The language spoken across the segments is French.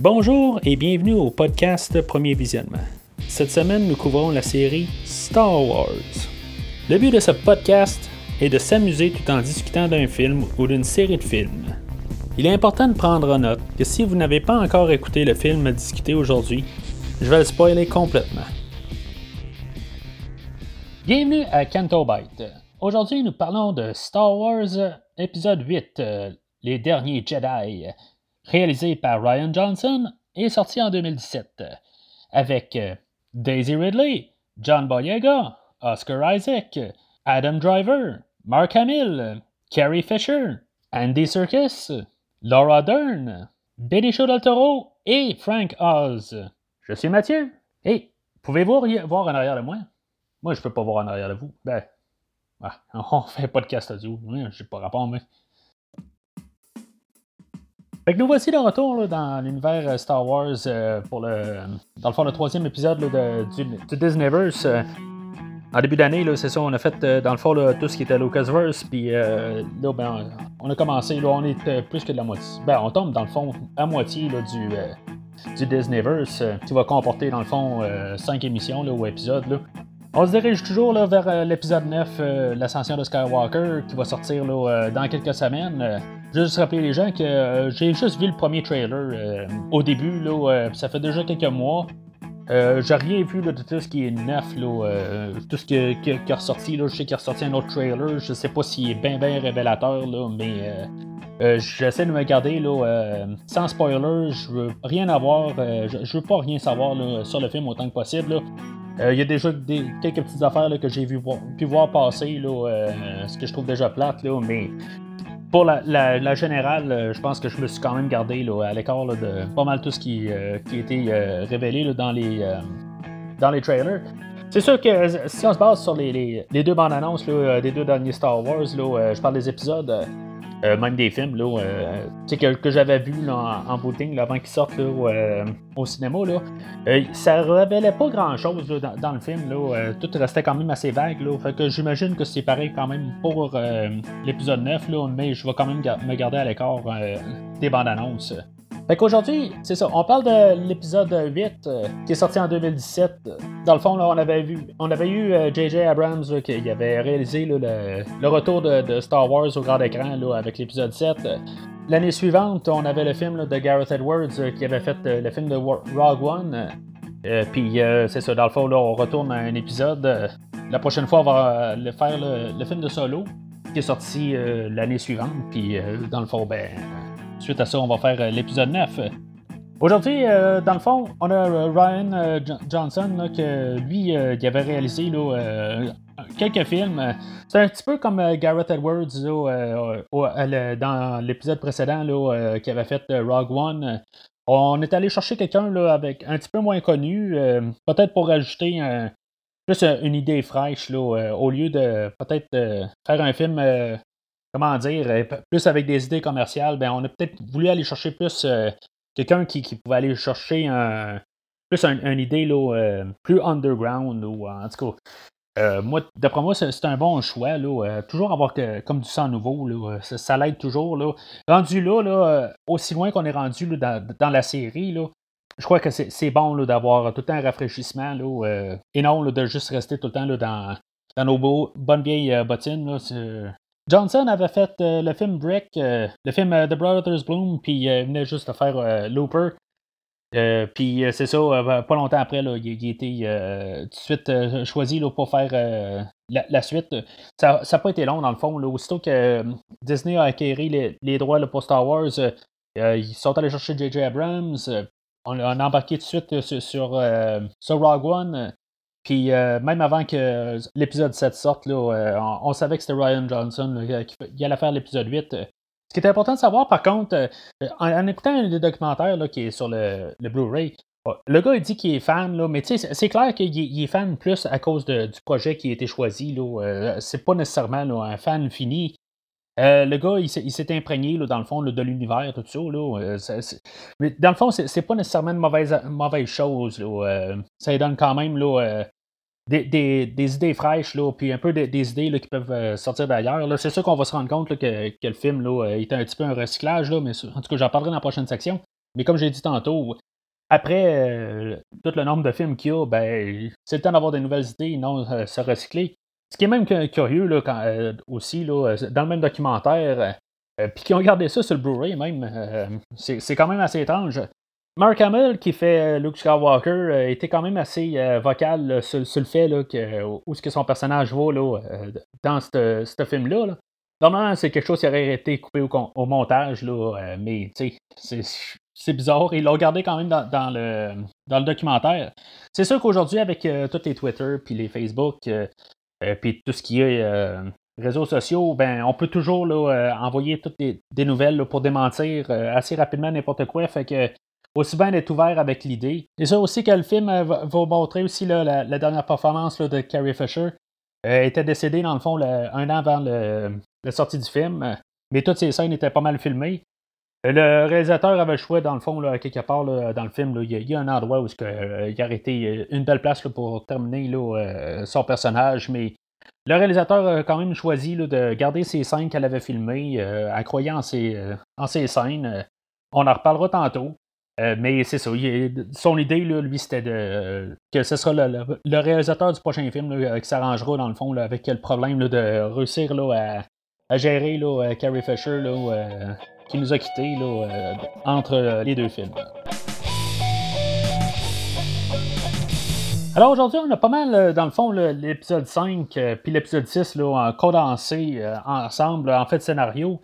Bonjour et bienvenue au podcast Premier Visionnement. Cette semaine, nous couvrons la série Star Wars. Le but de ce podcast est de s'amuser tout en discutant d'un film ou d'une série de films. Il est important de prendre en note que si vous n'avez pas encore écouté le film à discuter aujourd'hui, je vais le spoiler complètement. Bienvenue à Canto Byte. Aujourd'hui, nous parlons de Star Wars épisode 8, euh, Les derniers Jedi, réalisé par Ryan Johnson et sorti en 2017, avec euh, Daisy Ridley, John Boyega, Oscar Isaac, Adam Driver, Mark Hamill, Carrie Fisher, Andy Serkis, Laura Dern, Benicio del et Frank Oz. Je suis Mathieu. Et pouvez-vous voir en arrière de moi? Moi, je peux pas voir en arrière de vous. Ben, ah, on fait pas de podcast audio. Je pas rapport, mais. Fait que nous voici de retour dans l'univers euh, Star Wars euh, pour le. Dans le fond, le troisième épisode de, du, Disneyverse. Euh, en début d'année, c'est ça, on a fait dans le fond tout ce qui était Lucasverse, puis là, ben, on a commencé, là, on est plus que de la moitié. Ben, on tombe dans le fond à moitié du, du Disneyverse, qui va comporter dans le fond cinq émissions ou épisodes. On se dirige toujours vers euh, l'épisode 9, euh, l'ascension de Skywalker, qui va sortir euh, dans quelques semaines. Juste rappeler les gens que j'ai juste vu le premier trailer au début, ça fait déjà quelques mois. j'ai rien vu de tout ce qui est neuf, tout ce qui, est ressorti. Je sais qu'il est ressorti un autre trailer. Je sais pas s'il est bien bien révélateur, mais j'essaie de me garder sans spoiler. Je veux rien avoir. Je, je, veux pas rien savoir sur le film autant que possible. Euh, il y a déjà quelques petites affaires que j'ai vu pu voir passer, euh, ce que je trouve déjà plate, là, mais pour la, générale, euh, je pense que je me suis quand même gardé à l'écart de pas mal tout ce qui, qui a été révélé dans, les, dans les trailers. C'est sûr que si on se base sur les, deux bandes annonces des deux derniers Star Wars, je parle des épisodes. Euh, même des films là, euh, que, que j'avais vu là, en, booting avant qu'ils sortent là, euh, au cinéma. Là, ça révélait pas grand chose dans, le film. Là, tout restait quand même assez vague. Là, j'imagine que c'est pareil quand même pour l'épisode 9, là, mais je vais quand même me garder à l'écart des bandes annonces. Fait qu'aujourd'hui, c'est ça, on parle de l'épisode 8 euh, qui est sorti en 2017. Dans le fond, là, on avait vu, on avait eu J.J. Euh, Abrams qui avait réalisé le, retour de, Star Wars au grand écran avec l'épisode 7. L'année suivante, on avait le film de Gareth Edwards euh, qui avait fait le film de Rogue One. Puis c'est ça, dans le fond, on retourne à un épisode. la prochaine fois, on va faire le, film de Solo qui est sorti l'année suivante. Puis dans le fond, ben Suite à ça, on va faire euh, l'épisode 9. Aujourd'hui, euh, dans le fond, on a euh, Ryan Johnson, que lui, il avait réalisé quelques films. C'est un petit peu comme Gareth Edwards dans l'épisode précédent qui avait fait Rogue One. On est allé chercher quelqu'un avec un petit peu moins connu, peut-être pour ajouter plus une idée fraîche au lieu de peut-être faire un film comment dire, euh, plus avec des idées commerciales, ben, on a peut-être voulu aller chercher plus euh, quelqu'un qui, pouvait aller chercher un, plus une idée là, euh, plus underground. Ou, en tout cas, moi, d'après moi, c'est un bon choix. Là, toujours avoir comme du sang nouveau. Là, ça, l'aide toujours. Là. Rendu là, là aussi loin qu'on est rendu dans, la série, là, je crois que c'est bon d'avoir tout le temps un rafraîchissement là, et non de juste rester tout le temps là, dans, dans nos beaux, bonnes vieilles bottines. Là, Johnson avait fait euh, le film Brick, euh, le film euh, The Brothers Bloom, puis il venait juste de faire Looper. puis c'est ça, pas longtemps après, là, il, a été tout de suite choisi là, pour faire la, suite. Ça n'a pas été long dans le fond. Là. Aussitôt que Disney a acquéri les, droits pour Star Wars, ils sont allés chercher J.J. Abrams. On, a embarqué tout de suite sur, sur, sur Rogue One. Puis euh, même avant que l'épisode 7 sorte, là, euh, on, savait que c'était Ryan Johnson qui, allait faire l'épisode 8. Ce qui est important de savoir, par contre, euh, en, écoutant un des documentaires là, qui est sur le, Blu-ray, le gars il dit qu'il est fan, là, mais c'est clair qu'il est fan plus à cause du projet qui a été choisi. c'est pas nécessairement un fan fini. le gars, il s'est imprégné dans le fond de l'univers, tout ça. Là, mais dans le fond, c'est pas nécessairement une mauvaise, mauvaise chose. ça lui donne quand même là, des, idées fraîches, là, puis un peu des, idées là, qui peuvent euh, sortir d'ailleurs. C'est sûr qu'on va se rendre compte que, le film là, euh, est un petit peu un recyclage, là, mais en tout cas, j'en parlerai dans la prochaine section. Mais comme j'ai dit tantôt, après tout le nombre de films qu'il y a, ben, c'est le temps d'avoir des nouvelles idées, non se recycler. Ce qui est même curieux là, aussi, là, dans le même documentaire, puis qui ont gardé ça sur le Blu-ray même, c'est quand même assez étrange. Mark Hamill, qui fait Luke Skywalker, était quand même assez vocal sur, le fait là, que, où ce que son personnage va là, dans ce film-là. Normalement, c'est quelque chose qui aurait été coupé au, montage, là, mais c'est bizarre. Ils l'ont gardé quand même dans, le, dans le documentaire. C'est sûr qu'aujourd'hui, avec tous les Twitter puis les Facebook, euh, puis tout ce qui est euh, réseaux sociaux, ben, on peut toujours euh, envoyer toutes des, nouvelles pour démentir assez rapidement n'importe quoi. Aussi bien d'être ouvert avec l'idée. C'est ça aussi que le film va, montrer aussi la, dernière performance de Carrie Fisher. Elle était décédée, dans le fond, un an avant la sortie du film. Mais toutes ces scènes étaient pas mal filmées. Le réalisateur avait le choix, dans le fond, quelque part dans le film, il, y a, un endroit où il a arrêté une belle place pour terminer euh, son personnage, mais le réalisateur a quand même choisi de garder ces scènes qu'elle avait filmées, euh, en croyant en en scènes. On en reparlera tantôt. Euh, mais c'est ça. son idée, lui, c'était de que ce sera le, réalisateur du prochain film qui s'arrangera, dans le fond, avec le problème de réussir à, à, gérer Carrie Fisher qui nous a quittés euh, entre euh, les deux films. Alors aujourd'hui, on a pas mal, euh, dans le fond, l'épisode 5 puis l'épisode 6 là, condensé ensemble, en fait, scénario,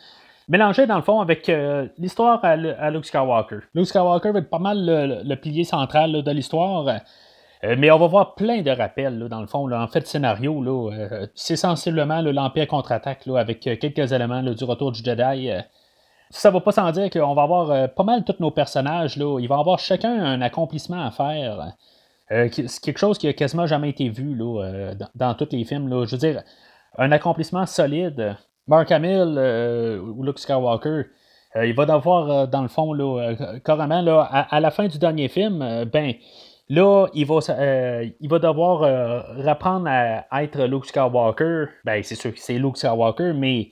mélangé dans le fond avec l'histoire à, Luke Skywalker. Luke Skywalker va être pas mal le, pilier central de l'histoire. mais on va voir plein de rappels, dans le fond. en fait, scénario, c'est sensiblement l'Empire contre-attaque avec quelques éléments du retour du Jedi ça va pas sans dire qu'on va avoir euh, pas mal tous nos personnages. Là. Ils vont avoir chacun un accomplissement à faire. Euh, c'est quelque chose qui a quasiment jamais été vu là, euh, dans, tous les films. Là. Je veux dire, un accomplissement solide. Mark Hamill ou Luke Skywalker, il va devoir, dans le fond, là, carrément, là, à, la fin du dernier film, ben, là, il va, il va devoir reprendre à être Luke Skywalker. Ben, c'est sûr que c'est Luke Skywalker, mais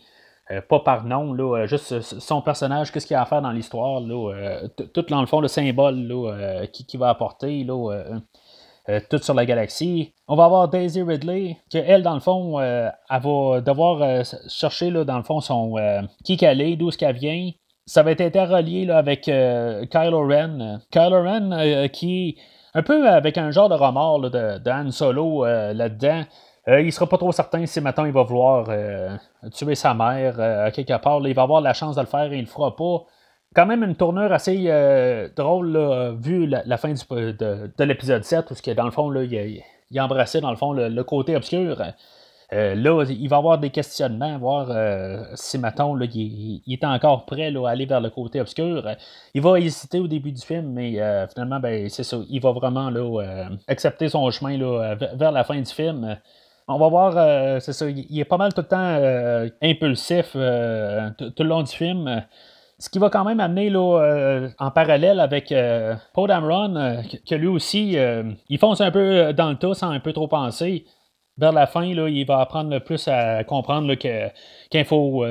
euh, pas par nom, là, euh, juste son personnage, qu'est-ce qu'il a à faire dans l'histoire, euh, tout dans le fond, le symbole qui, qui, va apporter, tout sur la galaxie. On va avoir Daisy Ridley, qui elle, dans le fond, elle va devoir chercher, là, dans le fond, son qui qu'elle est, d'où ce qu'elle vient. Ça va être interrelié là, avec Kylo Ren. Kylo Ren qui un peu avec un genre de remords de, de Han Solo là-dedans. Euh, il sera pas trop certain si maintenant il va vouloir euh, tuer sa mère euh, à quelque part. il va avoir la chance de le faire et il le fera pas. Quand même une tournure assez drôle vu la, fin de, l'épisode 7 où dans le fond là, il, il embrassait dans le fond le, côté obscur. là, il va avoir des questionnements, voir si maintenant il, est encore prêt à aller vers le côté obscur. Il va hésiter au début du film, mais finalement, ben, c'est ça. Il va vraiment là, accepter son chemin là, vers la fin du film. On va voir, euh, c'est ça, il est pas mal tout le temps euh, impulsif euh, tout le long du film. Ce qui va quand même amener là, en parallèle avec Paul Dameron, que lui aussi, il fonce un peu dans le tas sans un peu trop penser. Vers la fin, là, il va apprendre plus à comprendre que quand faut,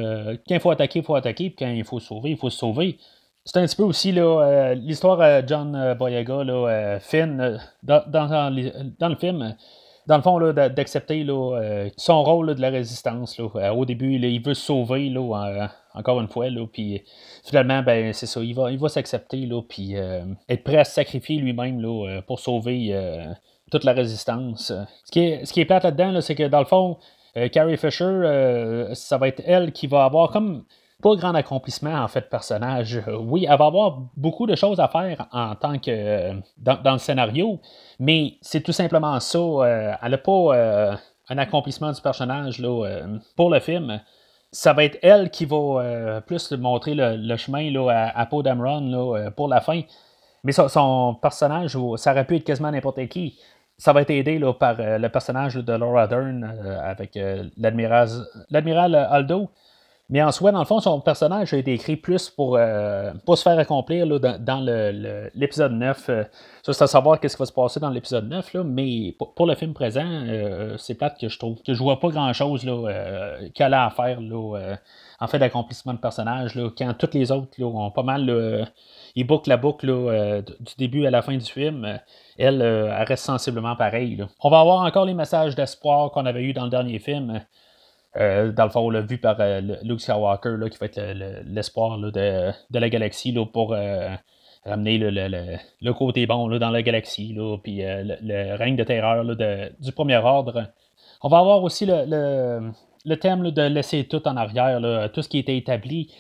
faut attaquer, il faut attaquer, puis quand il faut sauver, il faut se sauver. C'est un petit peu aussi l'histoire de John Boyega, Finn, dans, le film dans le fond, d'accepter euh, son rôle de la résistance. Euh, au début, il veut se sauver, là, encore une fois, puis finalement, ben, c'est ça, il va, il va s'accepter, puis euh, être prêt à se sacrifier lui-même pour sauver toute la résistance. Ce qui est, ce qui est là-dedans, c'est que dans le fond, Carrie Fisher, ça va être elle qui va avoir comme pas grand accomplissement en fait personnage. Euh, oui, elle va avoir beaucoup de choses à faire en tant que euh, dans, le scénario, mais c'est tout simplement ça. Euh, elle n'a pas un accomplissement du personnage là, pour le film. Ça va être elle qui va plus montrer le, chemin là, à, à Poe Dameron pour la fin. Mais son, personnage, ça aurait pu être quasiment n'importe qui. Ça va être aidé par le personnage de Laura Dern avec l'admiral Aldo Mais en soi, dans le fond, son personnage a été écrit plus pour, pour se faire accomplir dans, l'épisode 9. ça, c'est à savoir qu'est-ce qui va se passer dans l'épisode 9, là, mais pour, le film présent, c'est plate que je trouve que je vois pas grand-chose qu'elle a à faire en fait d'accomplissement de personnage, quand toutes les autres ont pas mal ils bouclent la boucle euh, du début à la fin du film, euh, elle, euh, elle reste sensiblement pareille. On va avoir encore les messages d'espoir qu'on avait eu dans le dernier film. Dans le fond, le vu par Luke Skywalker, qui va être l'espoir de, la galaxie pour ramener le, côté bon dans la galaxie, puis le, règne de terreur du premier ordre. On va avoir aussi le, thème de laisser tout en arrière, tout ce qui était établi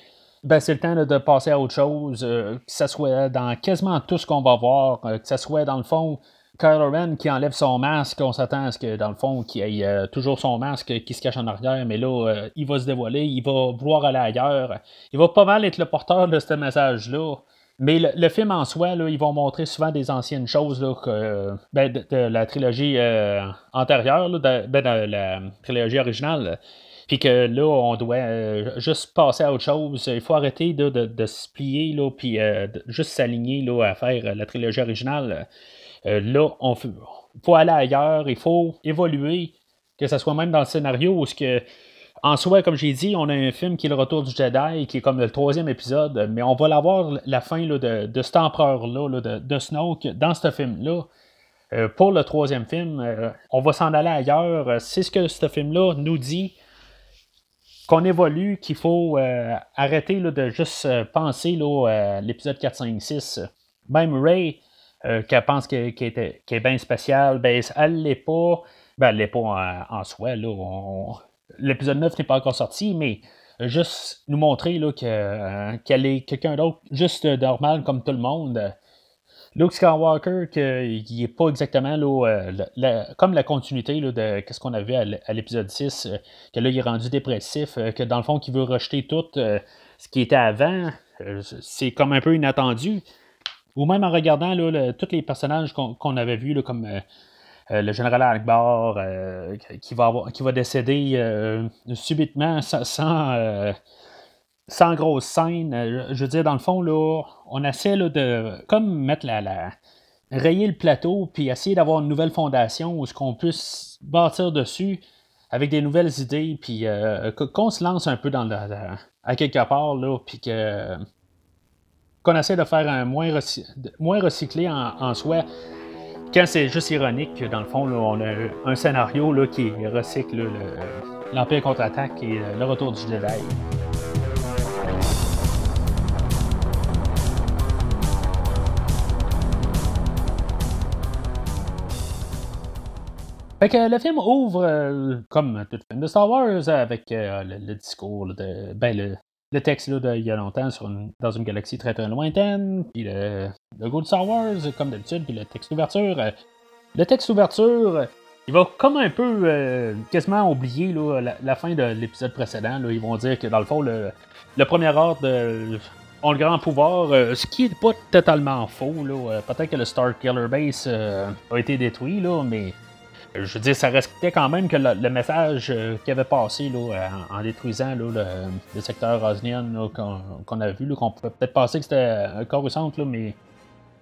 ben, c'est le temps de passer à autre chose, euh, que ce soit dans quasiment tout ce qu'on va voir, euh, que ce soit dans le fond Kylo Ren qui enlève son masque, on s'attend à ce que dans le fond qu'il ait euh, toujours son masque qui se cache en arrière, mais là, il va se dévoiler, il va vouloir aller ailleurs, il va pas mal être le porteur de ce message-là. Mais le, film en soi, là, ils vont montrer souvent des anciennes choses que, ben, de, la trilogie antérieure, de, ben, de, la trilogie originale. Puis que là, on doit euh, juste passer à autre chose. Il faut arrêter de, se plier, là, puis euh, juste s'aligner à faire euh, la trilogie originale. Là, on faut aller ailleurs, il faut évoluer, que ce soit même dans le scénario où ce que. En soi, comme j'ai dit, on a un film qui est le retour du Jedi, qui est comme le troisième épisode, mais on va l'avoir la fin de, de, cet empereur-là, de, de, Snoke, dans ce film-là. pour le troisième film, on va s'en aller ailleurs. C'est ce que ce film-là nous dit qu'on évolue, qu'il faut euh, arrêter de juste euh, penser à l'épisode 4, 5, 6. Même Ray, euh, qui pense qu'elle est bien spéciale, ben, elle l'est pas. Ben, elle l'est pas en, soi. L'épisode 9 n'est pas encore sorti, mais juste nous montrer qu'elle est quelqu'un d'autre, juste normal comme tout le monde. Luke Skywalker, qui n'est pas exactement là, euh, comme la continuité de ce qu'on avait à l'épisode 6, euh, que là, il est rendu dépressif, euh, que dans le fond, qu'il veut rejeter tout ce qui était avant, c'est comme un peu inattendu. Ou même en regardant là, tous les personnages qu'on avait vus, comme le général Akbar, qui, va qui va décéder subitement sans sans grosse scène. Euh, je veux dire, dans le fond, là, on essaie de comme mettre la, la rayer le plateau puis essayer d'avoir une nouvelle fondation où ce qu'on puisse bâtir dessus avec des nouvelles idées puis euh, qu'on se lance un peu dans à quelque part là puis que qu'on essaie de faire un moins, moins recyclé en, soi quand c'est juste ironique que dans le fond là, on a un scénario là, qui recycle l'Empire contre-attaque et le retour du Jedi. Fait que le film ouvre, euh, comme tout film de Star Wars, avec euh, le, discours, de, ben, le, texte là, de, il y a longtemps dans une galaxie très très lointaine, puis le logo de Star Wars, comme d'habitude, puis le texte d'ouverture. Euh, le texte d'ouverture, il va comme un peu quasiment oublier la, fin de l'épisode précédent. Là. Ils vont dire que dans le fond, le, premier ordre ont le grand pouvoir, ce qui n'est pas totalement faux. Peut-être que le Star Killer Base a été détruit, là, mais je veux dire, ça restait quand même que le, message euh, qui avait passé là, en, détruisant le, secteur Osnian qu'on a vu, qu'on pouvait peut-être penser que c'était un corps centre, mais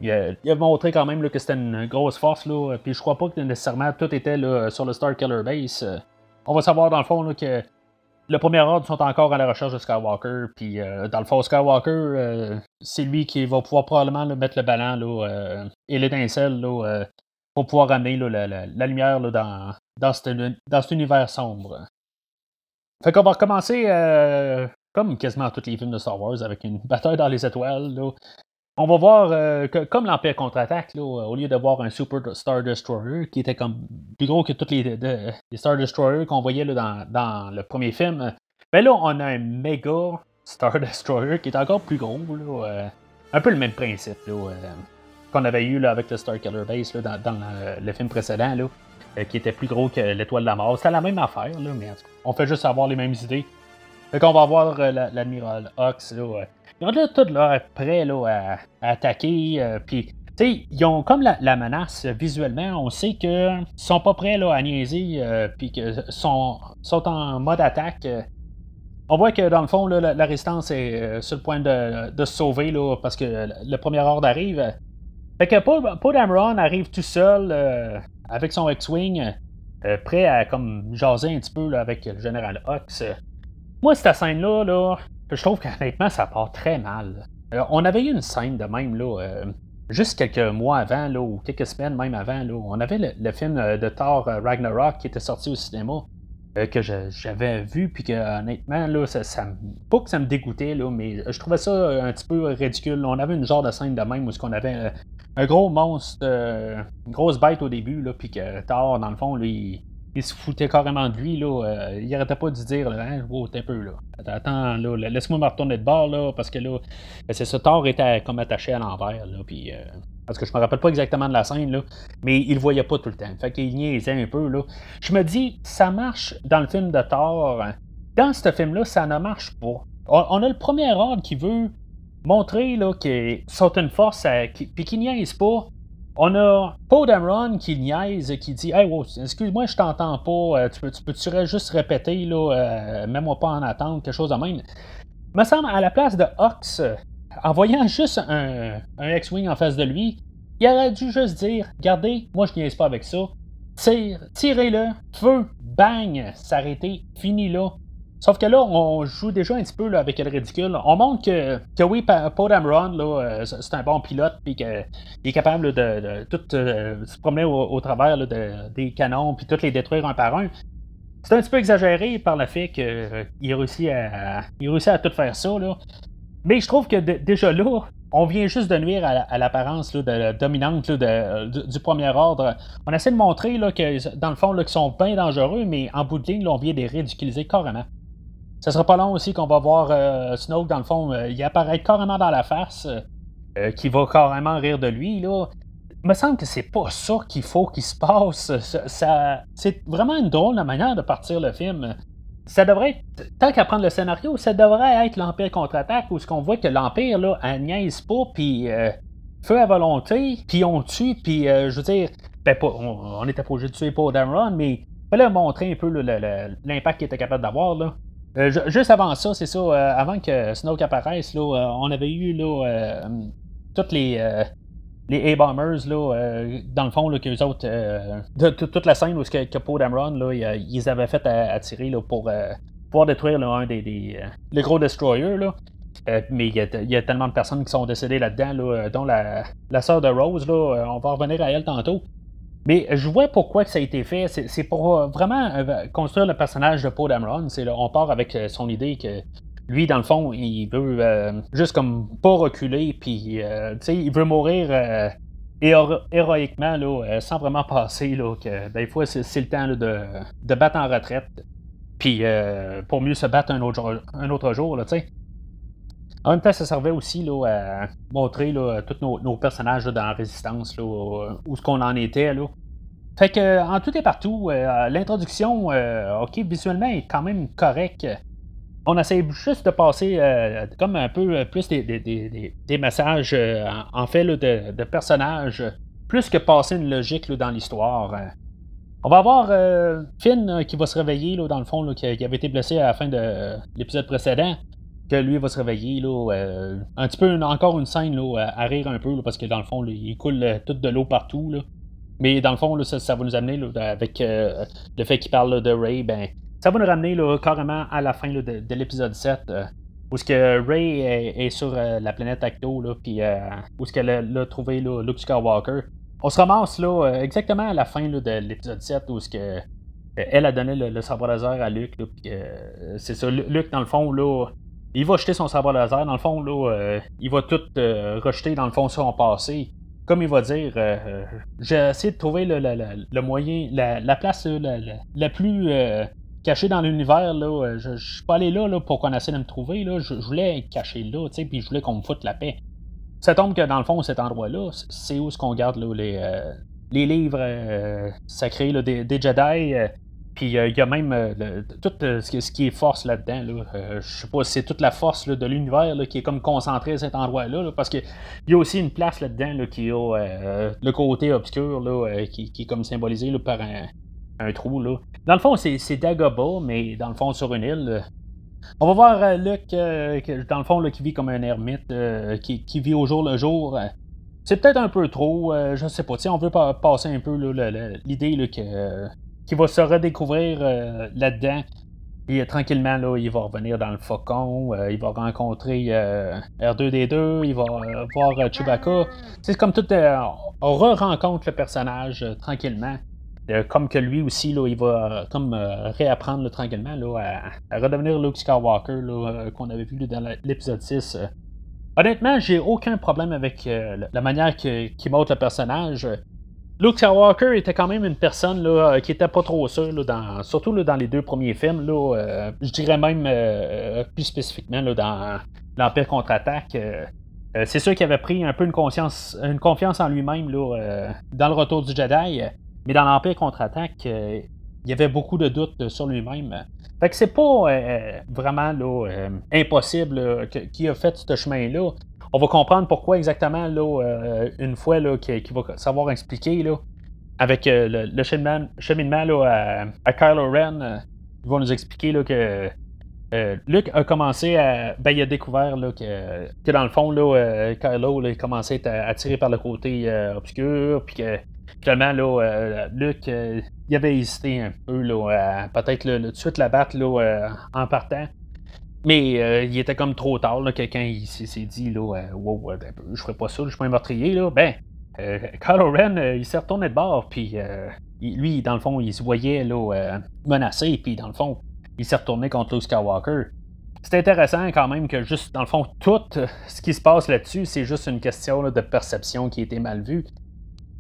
il a, montré quand même que c'était une grosse force. Là, puis je crois pas que nécessairement tout était sur le Star Killer Base. On va savoir dans le fond que le premier ordre sont encore à la recherche de Skywalker. Puis euh, dans le fond, Skywalker, euh, c'est lui qui va pouvoir probablement mettre le ballon là, et l'étincelle pour pouvoir amener la, lumière dans, cet, univers sombre. Fait qu'on va recommencer euh, comme quasiment tous les films de Star Wars avec une bataille dans les étoiles. On va voir euh, que, comme l'Empire contre-attaque, au lieu de voir un Super Star Destroyer qui était comme plus gros que tous les, Star Destroyers qu'on voyait dans, le premier film, ben là on a un méga Star Destroyer qui est encore plus gros. Euh, un peu le même principe qu'on avait eu là, avec le Star Killer Base dans, le, film précédent, là, euh, qui était plus gros que l'étoile de la mort. C'était la même affaire, là, mais on fait juste avoir les mêmes idées. Fait qu'on va voir euh, l'admiral. Là, ils ont tout là, prêt là, à, attaquer. Euh, puis, tu ils ont comme la, menace visuellement. On sait qu'ils sont pas prêts là, à niaiser. puis qu'ils sont, sont en mode attaque. on voit que dans le fond, la, résistance est sur le point de, se sauver là, parce que le, premier ordre arrive. Fait que Paul, Dameron arrive tout seul avec son X-Wing, prêt à comme jaser un petit peu avec le général Hux. Moi, cette scène-là, là, je trouve qu'honnêtement, ça part très mal. on avait eu une scène de même, là, juste quelques mois avant, là, ou quelques semaines même avant, là, on avait le, film euh, de Thor euh, Ragnarok qui était sorti au cinéma. Euh, que j'avais vu, puis que honnêtement, là, ça, pas que ça me dégoûtait, là, mais je trouvais ça un petit peu ridicule. On avait une genre de scène de même où on avait un gros monstre, une grosse bête au début, là, puis que Thor, dans le fond, lui, il se foutait carrément de lui, là. Euh, il arrêtait pas de dire, là, hein, oh, un peu, là. Attends, là, laisse-moi me retourner de bord, là, parce que là, c'est ça, Thor était comme attaché à l'envers, là, puis... Euh, parce que je me rappelle pas exactement de la scène, là, mais il le voyait pas tout le temps. Fait qu'il niaisait un peu, là. Je me dis, ça marche dans le film de Thor. Hein. Dans ce film-là, ça ne marche pas. On, a le premier ordre qui veut montrer, là, qu'ils sont une force, puis qui niaise pas on a Paul Dameron qui niaise, qui dit Hey, excuse-moi, je t'entends pas, euh, tu peux-tu peux juste répéter, là, euh, mets-moi pas en attente, quelque chose de même. Me semble, à la place de Ox, en voyant juste un, X-Wing en face de lui, il aurait dû juste dire Regardez, moi je niaise pas avec ça. Tire, tirez-le, feu, bang, s'arrêter, fini là. Sauf que là, on joue déjà un petit peu avec le ridicule. On montre que, que oui, Paul Dameron, euh, c'est un bon pilote, puis qu'il est capable de, tout euh, se promener au, travers des canons, puis toutes les détruire un par un. C'est un petit peu exagéré par le fait qu'il euh, réussit, à, réussit à tout faire ça. Là. Mais je trouve que déjà là, on vient juste de nuire à, l'apparence dominante du, premier ordre. On essaie de montrer là, que, dans le fond, qu'ils sont bien dangereux, mais en bout de ligne, on vient de les ridiculiser carrément. Ça sera pas long aussi qu'on va voir euh, Snoke, dans le fond, euh, il apparaît carrément dans la face, euh, qui va carrément rire de lui. Là. Il me semble que c'est pas ça qu'il faut qu'il se passe. Ça, c'est vraiment une drôle de manière de partir le film. Ça devrait être, tant qu'à prendre le scénario, ça devrait être l'Empire contre-attaque, où ce qu'on voit que l'Empire, là, elle niaise pas, puis feu à volonté, puis on tue, puis je veux dire, ben, pas, on, était pas de tuer Paul Dameron, mais fallait montrer un peu l'impact qu'il était capable d'avoir. là. Euh, juste avant ça, c'est ça, euh, avant que Snoke apparaisse, là, euh, on avait eu là, toutes les, les A-Bombers, là, dans le fond, là, qu'eux autres, de, toute la scène où que, que Poe Dameron, là, ils avaient fait attirer là, pour pouvoir détruire un des, des les gros destroyers. Là. mais il y, a tellement de personnes qui sont décédées là-dedans, là, dont la, la sœur de Rose, là, on va revenir à elle tantôt. Mais je vois pourquoi ça a été fait. C'est pour euh, vraiment euh, construire le personnage de Paul Dameron. On part avec euh, son idée que lui, dans le fond, il veut juste comme pas reculer, puis il veut mourir héroïquement, là, sans vraiment passer. Là, que des fois, c'est le temps de, battre en retraite, puis pour mieux se battre un autre, un autre jour. Là, en même temps, ça servait aussi là, à montrer là, tous nos, personnages dans la résistance, là, où ce qu'on en était. Là. Fait que en tout et partout, euh, l'introduction, euh, ok, visuellement est quand même correcte. On essaie juste de passer euh, comme un peu plus des, messages en, fait de, personnages, plus que passer une logique dans l'histoire. On va avoir Finn qui va se réveiller dans le fond, qui, avait été blessé à la fin de l'épisode précédent que lui va se réveiller, là, euh, un petit peu, encore une scène là, à, rire un peu, parce que dans le fond, il coule euh, toute de l'eau partout. Là. Mais dans le fond, là, ça, va nous amener, avec euh, le fait qu'il parle de Ray, ben, ça va nous ramener carrément à la fin de, l'épisode 7, où ce que Ray est, sur la planète Acto, là, puis où ce qu'elle a, trouvé Luke Skywalker. On se ramasse là, exactement à la fin de l'épisode 7, où ce que elle a donné le, sabre laser à Luke. c'est ça, Luke, dans le fond, là, il va jeter son sabre laser. Dans le fond, là, euh, il va tout euh, rejeter dans le fond son passé. Comme il va dire, euh, j'ai essayé de trouver le, moyen, la, place la, plus cachée dans l'univers. Là. Je, je, suis pas allé là, là pour qu'on essaie de me trouver. Là. Je, voulais être caché là, puis je voulais qu'on me foute la paix. Ça tombe que dans le fond, cet endroit-là, c'est où ce qu'on garde les, les livres sacrés des, des, Jedi. Puis euh, il y a même euh, tout euh, ce, qui est force là-dedans. Là. je sais pas si c'est toute la force de l'univers qui est comme concentrée à cet endroit-là. parce qu'il y a aussi une place là-dedans qui a le côté obscur qui, est comme symbolisé par un, trou. Là. Dans le fond, c'est Dagobah, mais dans le fond sur une île. On va voir Luke, dans le fond, qui vit comme un ermite, qui, vit au jour le jour. c'est peut-être un peu trop, je sais pas. On veut passer un peu l'idée qu'il va se redécouvrir là-dedans. Et tranquillement, là, il va revenir dans le faucon, il va rencontrer R2D2, il va voir Chewbacca. C'est comme tout. on re-rencontre le personnage tranquillement. Euh, comme que lui aussi, il va euh, comme euh, réapprendre tranquillement là, à, redevenir Luke Skywalker qu'on avait vu dans l'épisode 6. Honnêtement, j'ai aucun problème avec la manière qu'il montre le personnage. Luke Skywalker était quand même une personne qui était pas trop sûr, dans, surtout dans les deux premiers films. Je dirais même plus spécifiquement dans l'Empire contre-attaque. c'est sûr qu'il avait pris un peu une confiance en lui-même dans le retour du Jedi. Mais dans l'Empire contre-attaque, euh, il y avait beaucoup de doutes sur lui-même. Fait que c'est pas euh, vraiment euh, impossible qu'il a fait ce chemin-là. On va comprendre pourquoi exactement une fois qu'il va savoir expliquer avec le, cheminement, à, Kylo Ren. il va nous expliquer que Luke a commencé à. Ben, il a découvert que, dans le fond, Kylo a commencé à être attiré par le côté obscur, puis que Finalement, là, euh, Luc, euh, il avait hésité un peu, là, peut-être tout de suite la battre là, euh, en partant. Mais il était comme trop tard, là, quelqu'un s'est dit, là, wow, je ferai pas ça, je suis pas un meurtrier, là. Ben, Kylo Ren, il s'est retourné de bord, puis lui, dans le fond, il se voyait là, menacé, puis dans le fond, il s'est retourné contre Luke Skywalker. C'est intéressant quand même que juste, dans le fond, tout ce qui se passe là-dessus, c'est juste une question de perception qui a été mal vue.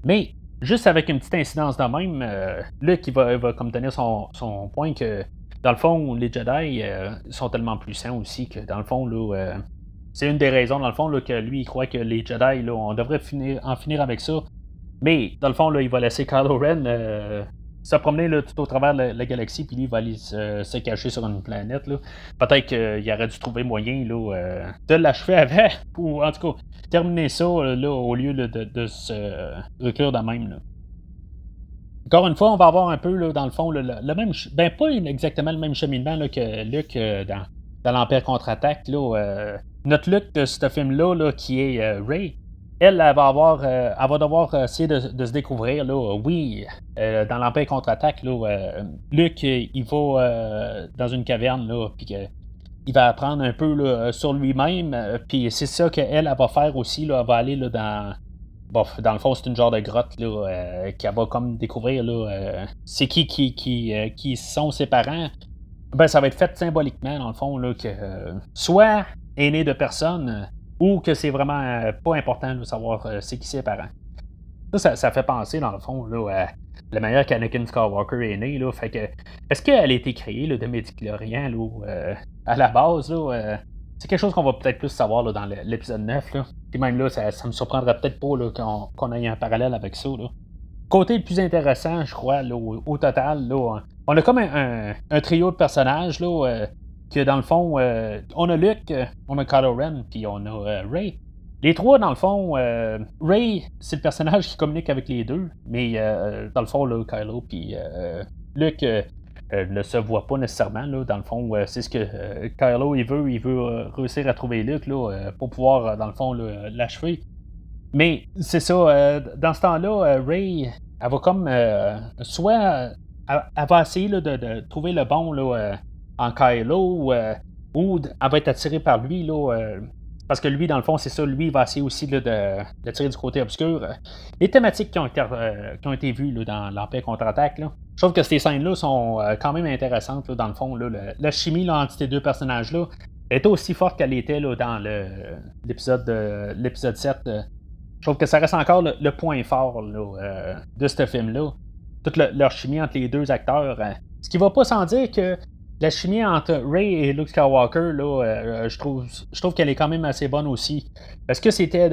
Mais Juste avec une petite incidence de même, euh, Luke il va, va comme tenir son, point que dans le fond, les Jedi euh, sont tellement puissants aussi que dans le fond, là, euh, c'est une des raisons, dans le fond, là, que lui, il croit que les Jedi, là, on devrait en finir avec ça. Mais, dans le fond, là, il va laisser Kylo Ren se promener là, tout au travers de la, galaxie, puis lui, va aller se, cacher sur une planète. Peut-être qu'il aurait dû trouver moyen là, euh, de l'achever avant, ou en tout cas, terminer ça là, au lieu de, se reclure de même. Encore une fois, on va avoir un peu, là, dans le fond, le, même. Ben, pas exactement le même cheminement que Luke euh, dans, dans l'Empire contre-attaque. Euh, notre Luke de ce film-là, qui est Ray, elle, elle va avoir, euh, elle va devoir essayer de, se découvrir. Là, oui, euh, dans l'Empire contre-attaque, là, euh, Luke, il va dans une caverne, là, puis il va apprendre un peu sur lui-même. puis c'est ça qu'elle, elle va faire aussi. Là, elle va aller là, dans. Dans le fond, c'est une genre de grotte là, qu'elle va comme découvrir. Là, c'est qui qui, qui, qui sont ses parents. Ben, ça va être fait symboliquement, dans le fond, là, que soit est né de personne ou que c'est vraiment euh, pas important de savoir euh, c'est qui ses parents. Ça, ça, fait penser, dans le fond, là, à la manière qu'Anakin Skywalker est né. Là, fait que, est-ce qu'elle a été créée là, de Médiclorian là, euh, à la base? Là, c'est quelque chose qu'on va peut-être plus savoir là, dans l'épisode 9. Là. Puis même là, ça, me surprendrait peut-être pas là, qu'on, ait un parallèle avec ça. Là. Côté le plus intéressant, je crois, là, au, total, là, on a comme un, un, trio de personnages. Là, que dans le fond, euh, on a Luke, euh, on a Kylo Ren, puis on a euh, Ray. Les trois, dans le fond, Ray, c'est le personnage qui communique avec les deux, mais dans le fond, là, Kylo puis Luke ne se voit pas nécessairement. Là, dans le fond, c'est ce que Kylo il veut, il veut réussir à trouver Luke là, pour pouvoir, dans le fond, l'achever. Mais c'est ça, dans ce temps-là, Ray, elle va comme soit elle, va essayer de, de, trouver le bon là, en Kylo euh, ou elle va être attirée par lui. Là, euh, parce que lui, dans le fond, c'est ça, lui, il va essayer aussi de, de, tirer du côté obscur. Les thématiques qui ont été, euh, vues dans l'Empire contre-attaque, je trouve que ces scènes-là sont quand même intéressantes, dans le fond. la chimie entre ces deux personnages-là est aussi forte qu'elle était là, dans l'épisode, l'épisode 7. je trouve que ça reste encore le, point fort de ce film-là. Toute leur chimie entre les deux acteurs. ce qui va pas sans dire que la chimie entre Ray et Luke Skywalker, là, euh, je trouve, je trouve qu'elle est quand même assez bonne aussi. Est-ce que c'était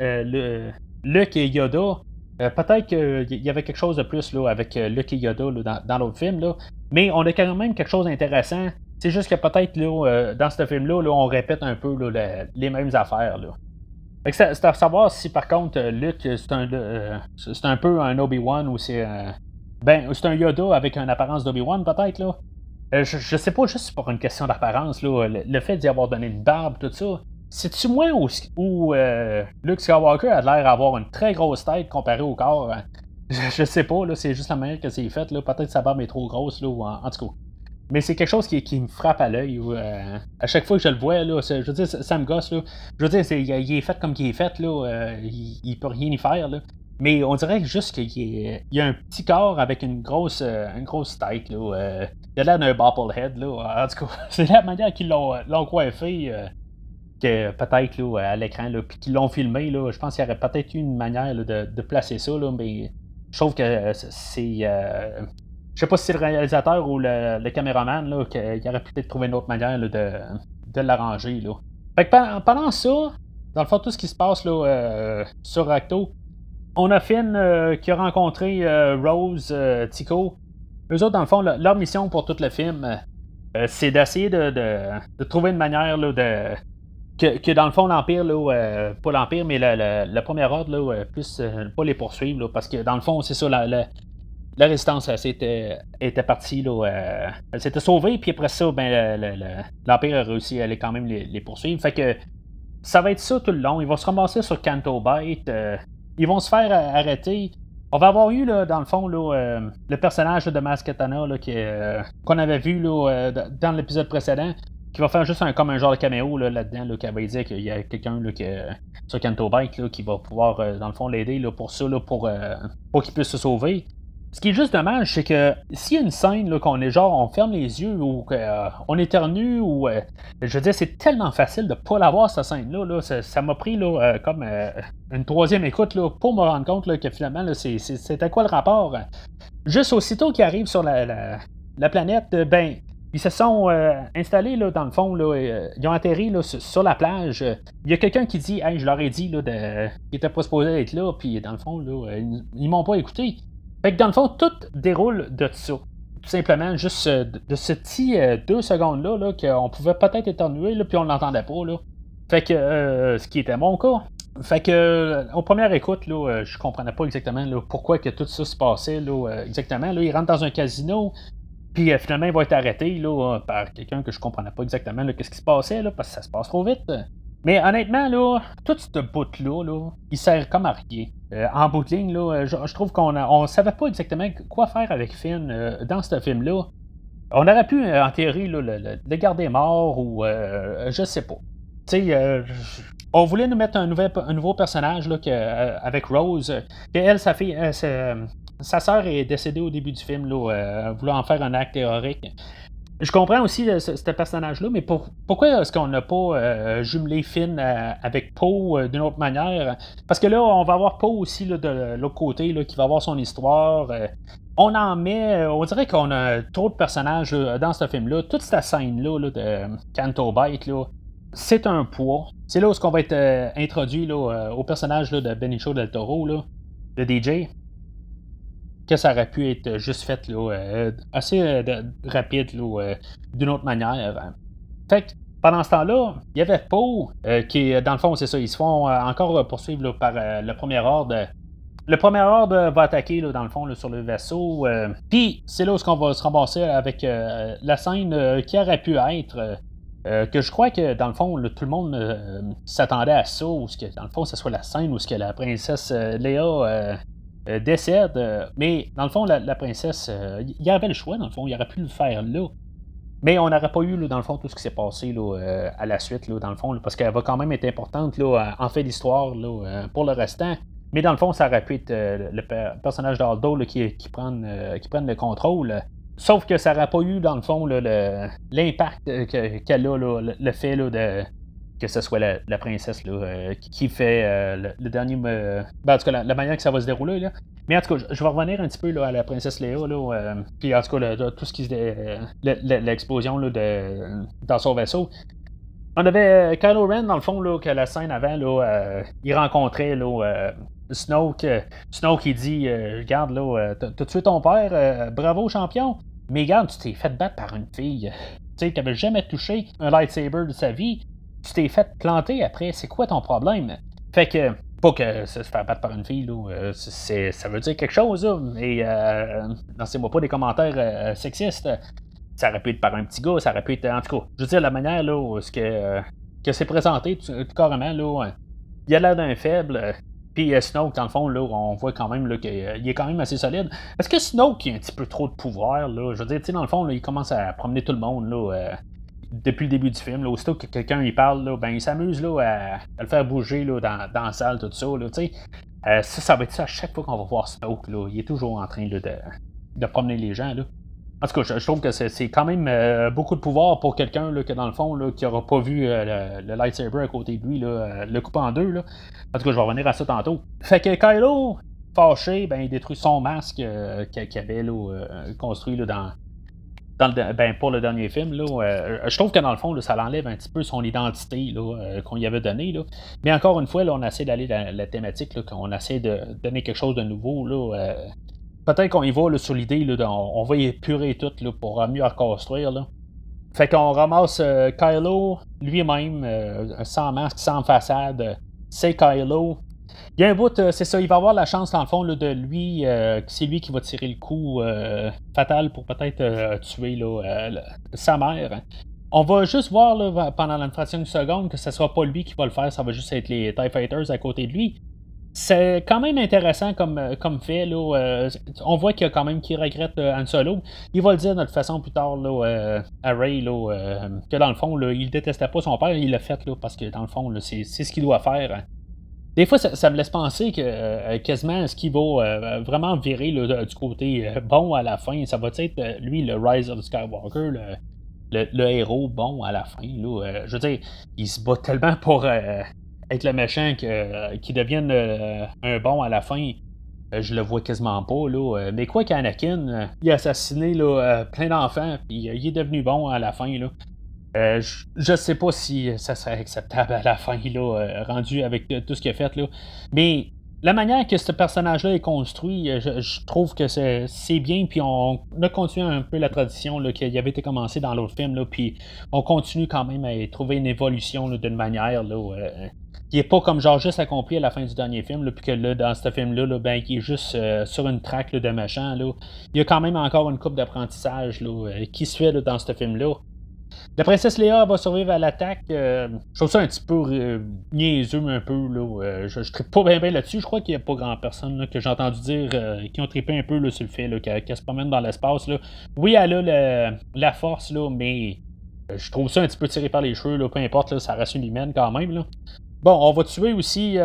euh, Luke et Yoda? Euh, peut-être qu'il y avait quelque chose de plus là, avec Luke et Yoda dans, l'autre film, là. mais on a quand même quelque chose d'intéressant. C'est juste que peut-être dans ce film-là, on répète un peu les mêmes affaires. C'est à savoir si par contre Luke c'est un, un peu un Obi-Wan ou c'est ben c'est un Yoda avec une apparence d'Obi-Wan peut-être là. Je, sais pas, juste pour une question d'apparence, le, fait d'y avoir donné une barbe, tout ça, c'est-tu moi ou, Luke Skywalker a l'air d'avoir une très grosse tête comparé au corps? Hein? Je, sais pas, là, c'est juste la manière que c'est fait. Là. Peut-être que sa barbe est trop grosse, là, en, tout cas. Mais c'est quelque chose qui, me frappe à l'œil. Euh, à chaque fois que je le vois, là, je veux dire, ça, me gosse. Là. Je veux dire, il, est fait comme il est fait. Là, euh, il, il, peut rien y faire. Là. Mais on dirait juste qu'il y a un petit corps avec une grosse, euh, une grosse tête. Là, il a l'air d'un bobblehead. Là. En tout cas, c'est la manière qu'ils l'ont coiffé. que peut-être là, à l'écran, puis qu'ils l'ont filmé, là, je pense qu'il y aurait peut-être eu une manière de, placer ça, là, mais je trouve que c'est. Euh, je sais pas si c'est le réalisateur ou le, caméraman là, qui, aurait peut-être trouvé une autre manière de, de l'arranger. Là. Fait que pendant ça, dans le fond, tout ce qui se passe là, euh, sur Acto, on a Finn euh, qui a rencontré Rose, Tico. Eux autres, dans le fond, leur mission pour tout le film, c'est d'essayer de, trouver une manière là, de, que, dans le fond, l'Empire, là, euh, pas l'Empire, mais le, premier ordre, là, euh, plus euh, pas les poursuivre, parce que dans le fond, c'est ça, la, résistance était, était partie, là, elle s'était sauvée, puis après ça, ben, l'Empire a réussi à aller quand même les, poursuivre. Fait que ça va être ça tout le long. Ils vont se ramasser sur Canto Bite, ils vont se faire arrêter. On va avoir eu, là, dans le fond, là, le personnage de Maskatana qu'on avait vu là, dans l'épisode précédent qui va faire juste un, comme un genre de caméo là-dedans, là, qui va dire qu'il y a quelqu'un sur Canto Bike qui va pouvoir, euh, dans le fond, l'aider pour ça, euh, pour qu'il puisse se sauver. Ce qui est juste dommage, c'est que s'il y a une scène qu'on est genre, on ferme les yeux ou euh, éternue, ou. je veux dire, c'est tellement facile de pas l'avoir, cette scène-là. Là, ça m'a pris là, comme une troisième écoute là, pour me rendre compte que finalement, c'était quoi le rapport? Juste aussitôt qu'il arrive sur la, la, la planète, ben, ils se sont euh, installés là, dans le fond, euh, ils ont atterri là, sur, la plage. Il y a quelqu'un qui dit Hey, je leur ai dit qu'ils n'étaient pas supposés être là, puis dans le fond, là, euh, ils, m'ont pas écouté. Fait que dans le fond, tout déroule de ça. Tout simplement, juste de ce petit deux secondes-là, là, qu'on pouvait peut-être éternuer, là, puis on l'entendait pas. Là. Fait que, ce qui était mon cas. Fait que, au première écoute, là, je comprenais pas exactement pourquoi que tout ça se passait là, exactement. Là, ils rentrent dans un casino, puis euh, finalement, il va être arrêté là, par quelqu'un que je comprenais pas exactement qu'est-ce qui se passait, là, parce que ça se passe trop vite. Mais honnêtement, là, tout ce bout-là, là, il sert comme à rien. Euh, en bout de ligne, là, je, trouve qu'on ne savait pas exactement quoi faire avec Finn euh, dans ce film-là. On aurait pu, en théorie, là, le, garder mort ou je sais pas. Tu sais, on voulait nous mettre un, nouvel, un nouveau personnage là, avec Rose. Et elle, sa fille, sa sœur est décédée au début du film, là, euh, voulant en faire un acte théorique. Je comprends aussi euh, ce, personnage-là, mais pourquoi est-ce qu'on n'a pas euh, jumelé Finn avec Poe d'une autre manière? Parce que là, on va avoir Poe aussi de l'autre côté qui va avoir son histoire. on en met, on dirait qu'on a trop de personnages dans ce film-là. Toute cette scène-là de Canto Bite, c'est un poids. C'est là où on va être introduit au personnage de Benicio del Toro, le DJ que ça aurait pu être juste fait euh, assez euh, rapide euh, d'une autre manière. Fait que pendant ce temps-là, il y avait Poe qui, dans le fond, c'est ça, ils se font encore poursuivre par le premier ordre. Le premier ordre va attaquer, dans le fond, sur le vaisseau. Puis, c'est là où on va se ramasser avec la scène qui aurait pu être. que je crois que dans le fond, tout le monde s'attendait à ça, ou que dans le fond, ce soit la scène où ce que la princesse Léa euh, décède. Euh, mais dans le fond, la, princesse, euh, il y avait le choix, dans le fond, il aurait pu le faire là. Mais on n'aurait pas eu, dans le fond, tout ce qui s'est passé là, à la suite, là, dans le fond, parce qu'elle va quand même être importante là, en fait d'histoire pour le restant. Mais dans le fond, ça aurait pu être le personnage d'Aldo qui, qui, prenne, qui prenne le contrôle. Sauf que ça n'aurait pas eu, dans le fond, l'impact qu'elle a, le, fait de, que ce soit la, princesse là, euh, qui, fait euh, le, dernier. Euh, ben, en tout cas, la, manière que ça va se dérouler. Là. Mais en tout cas, je, vais revenir un petit peu là, à la princesse Léa. Là, puis en tout cas, tout ce qui se. l'explosion de, dans son vaisseau. On avait Kylo Ren, dans le fond, là, que la scène avant, là, il rencontrait là, Snoke. Snoke, qui dit Regarde, là, t'as tué ton père, bravo champion. Mais regarde, tu t'es fait battre par une fille. Tu sais, t'avais jamais touché un lightsaber de sa vie tu t'es fait planter après, c'est quoi ton problème? Fait que, pas que se fait battre par une fille, là, euh, ça veut dire quelque chose, là, mais euh, lancez-moi pas des commentaires euh, sexistes. ça aurait pu être par un petit gars, ça aurait pu être. En tout cas, je veux dire, la manière là, où ce que, que c'est présenté, tout, carrément, là, il a l'air d'un faible. Puis Snoke, dans le fond, là, on voit quand même qu'il est quand même assez solide. Est-ce que Snoke a un petit peu trop de pouvoir? Là? Je veux dire, tu sais, dans le fond, là, il commence à promener tout le monde là, depuis le début du film. Là, aussitôt que quelqu'un il parle, là, ben, il s'amuse là, à, le faire bouger là, dans, dans la salle, tout ça. Là, euh, ça, ça va être ça à chaque fois qu'on va voir Snoke. Là, il est toujours en train de, de promener les gens. Là. En tout cas, je, trouve que c'est quand même euh, beaucoup de pouvoir pour quelqu'un que, dans le fond, là, qui n'aura pas vu euh, le, lightsaber à côté de lui, là, le couper en deux. Là. En tout cas, je vais revenir à ça tantôt. Fait que Kylo, fâché, ben, il détruit son masque qu'il avait là, construit là, dans, ben, pour le dernier film, là, euh, je trouve que dans le fond, ça l'enlève un petit peu son identité euh, qu'on y avait donnée. Mais encore une fois, là, on essaie d'aller dans la thématique, qu'on essaie de donner quelque chose de nouveau. Là, euh, peut-être qu'on y va sur l'idée, on, va y épurer tout pour mieux reconstruire. Là. Fait qu'on ramasse Kylo lui-même, sans masque, sans façade. C'est Kylo, il y a un bout, euh, c'est ça, il va avoir la chance, dans le fond, de lui, euh, c'est lui qui va tirer le coup euh, fatal pour peut-être tuer sa mère. Hein. On va juste voir pendant une fraction de seconde que ce sera pas lui qui va le faire, ça va juste être les TIE Fighters à côté de lui. C'est quand même intéressant comme, comme fait. Là, on voit qu'il y a quand même qui regrette Han Solo. Il va le dire de toute façon plus tard là, à Ray que dans le fond, là, il détestait pas son père, il l'a fait là, parce que dans le fond, c'est ce qu'il doit faire. Hein. Des fois, ça, me laisse penser que euh, quasiment ce qui va euh, vraiment virer du côté euh, bon à la fin, ça va être lui le Rise of Skywalker, le, héros bon à la fin. je veux dire, il se bat tellement pour être le méchant qu'il devienne un bon à la fin. Je le vois quasiment pas, là. Mais quoi qu'Anakin, il a assassiné plein d'enfants, puis il est devenu bon à la fin, là. Euh, je sais pas si ça serait acceptable à la fin, là, euh, rendu avec tout ce qu'il a fait. Là. Mais la manière que ce personnage-là est construit, euh, je, trouve que c'est bien. Puis on, a continué un peu la tradition qui avait été commencée dans l'autre film. Là, puis on continue quand même à trouver une évolution d'une manière là, qui n'est pas comme genre juste accompli à la fin du dernier film. puis que là, dans ce film-là, ben, qui est juste sur une traque de machin. Il y a quand même encore une coupe d'apprentissage qui se fait dans ce film-là. La princesse Léa va survivre à l'attaque. Euh, je trouve ça un petit peu euh, niaiseux, un peu. Là, euh, je ne pas bien, là-dessus. Je crois qu'il n'y a pas grand personne que j'ai entendu dire qui ont trippé un peu là, sur le fait qu'elle se promène dans l'espace. Oui, elle a la force, là, mais je trouve ça un petit peu tiré par les cheveux. Là, peu importe, ça reste une humaine quand même. Là. Bon, on va tuer aussi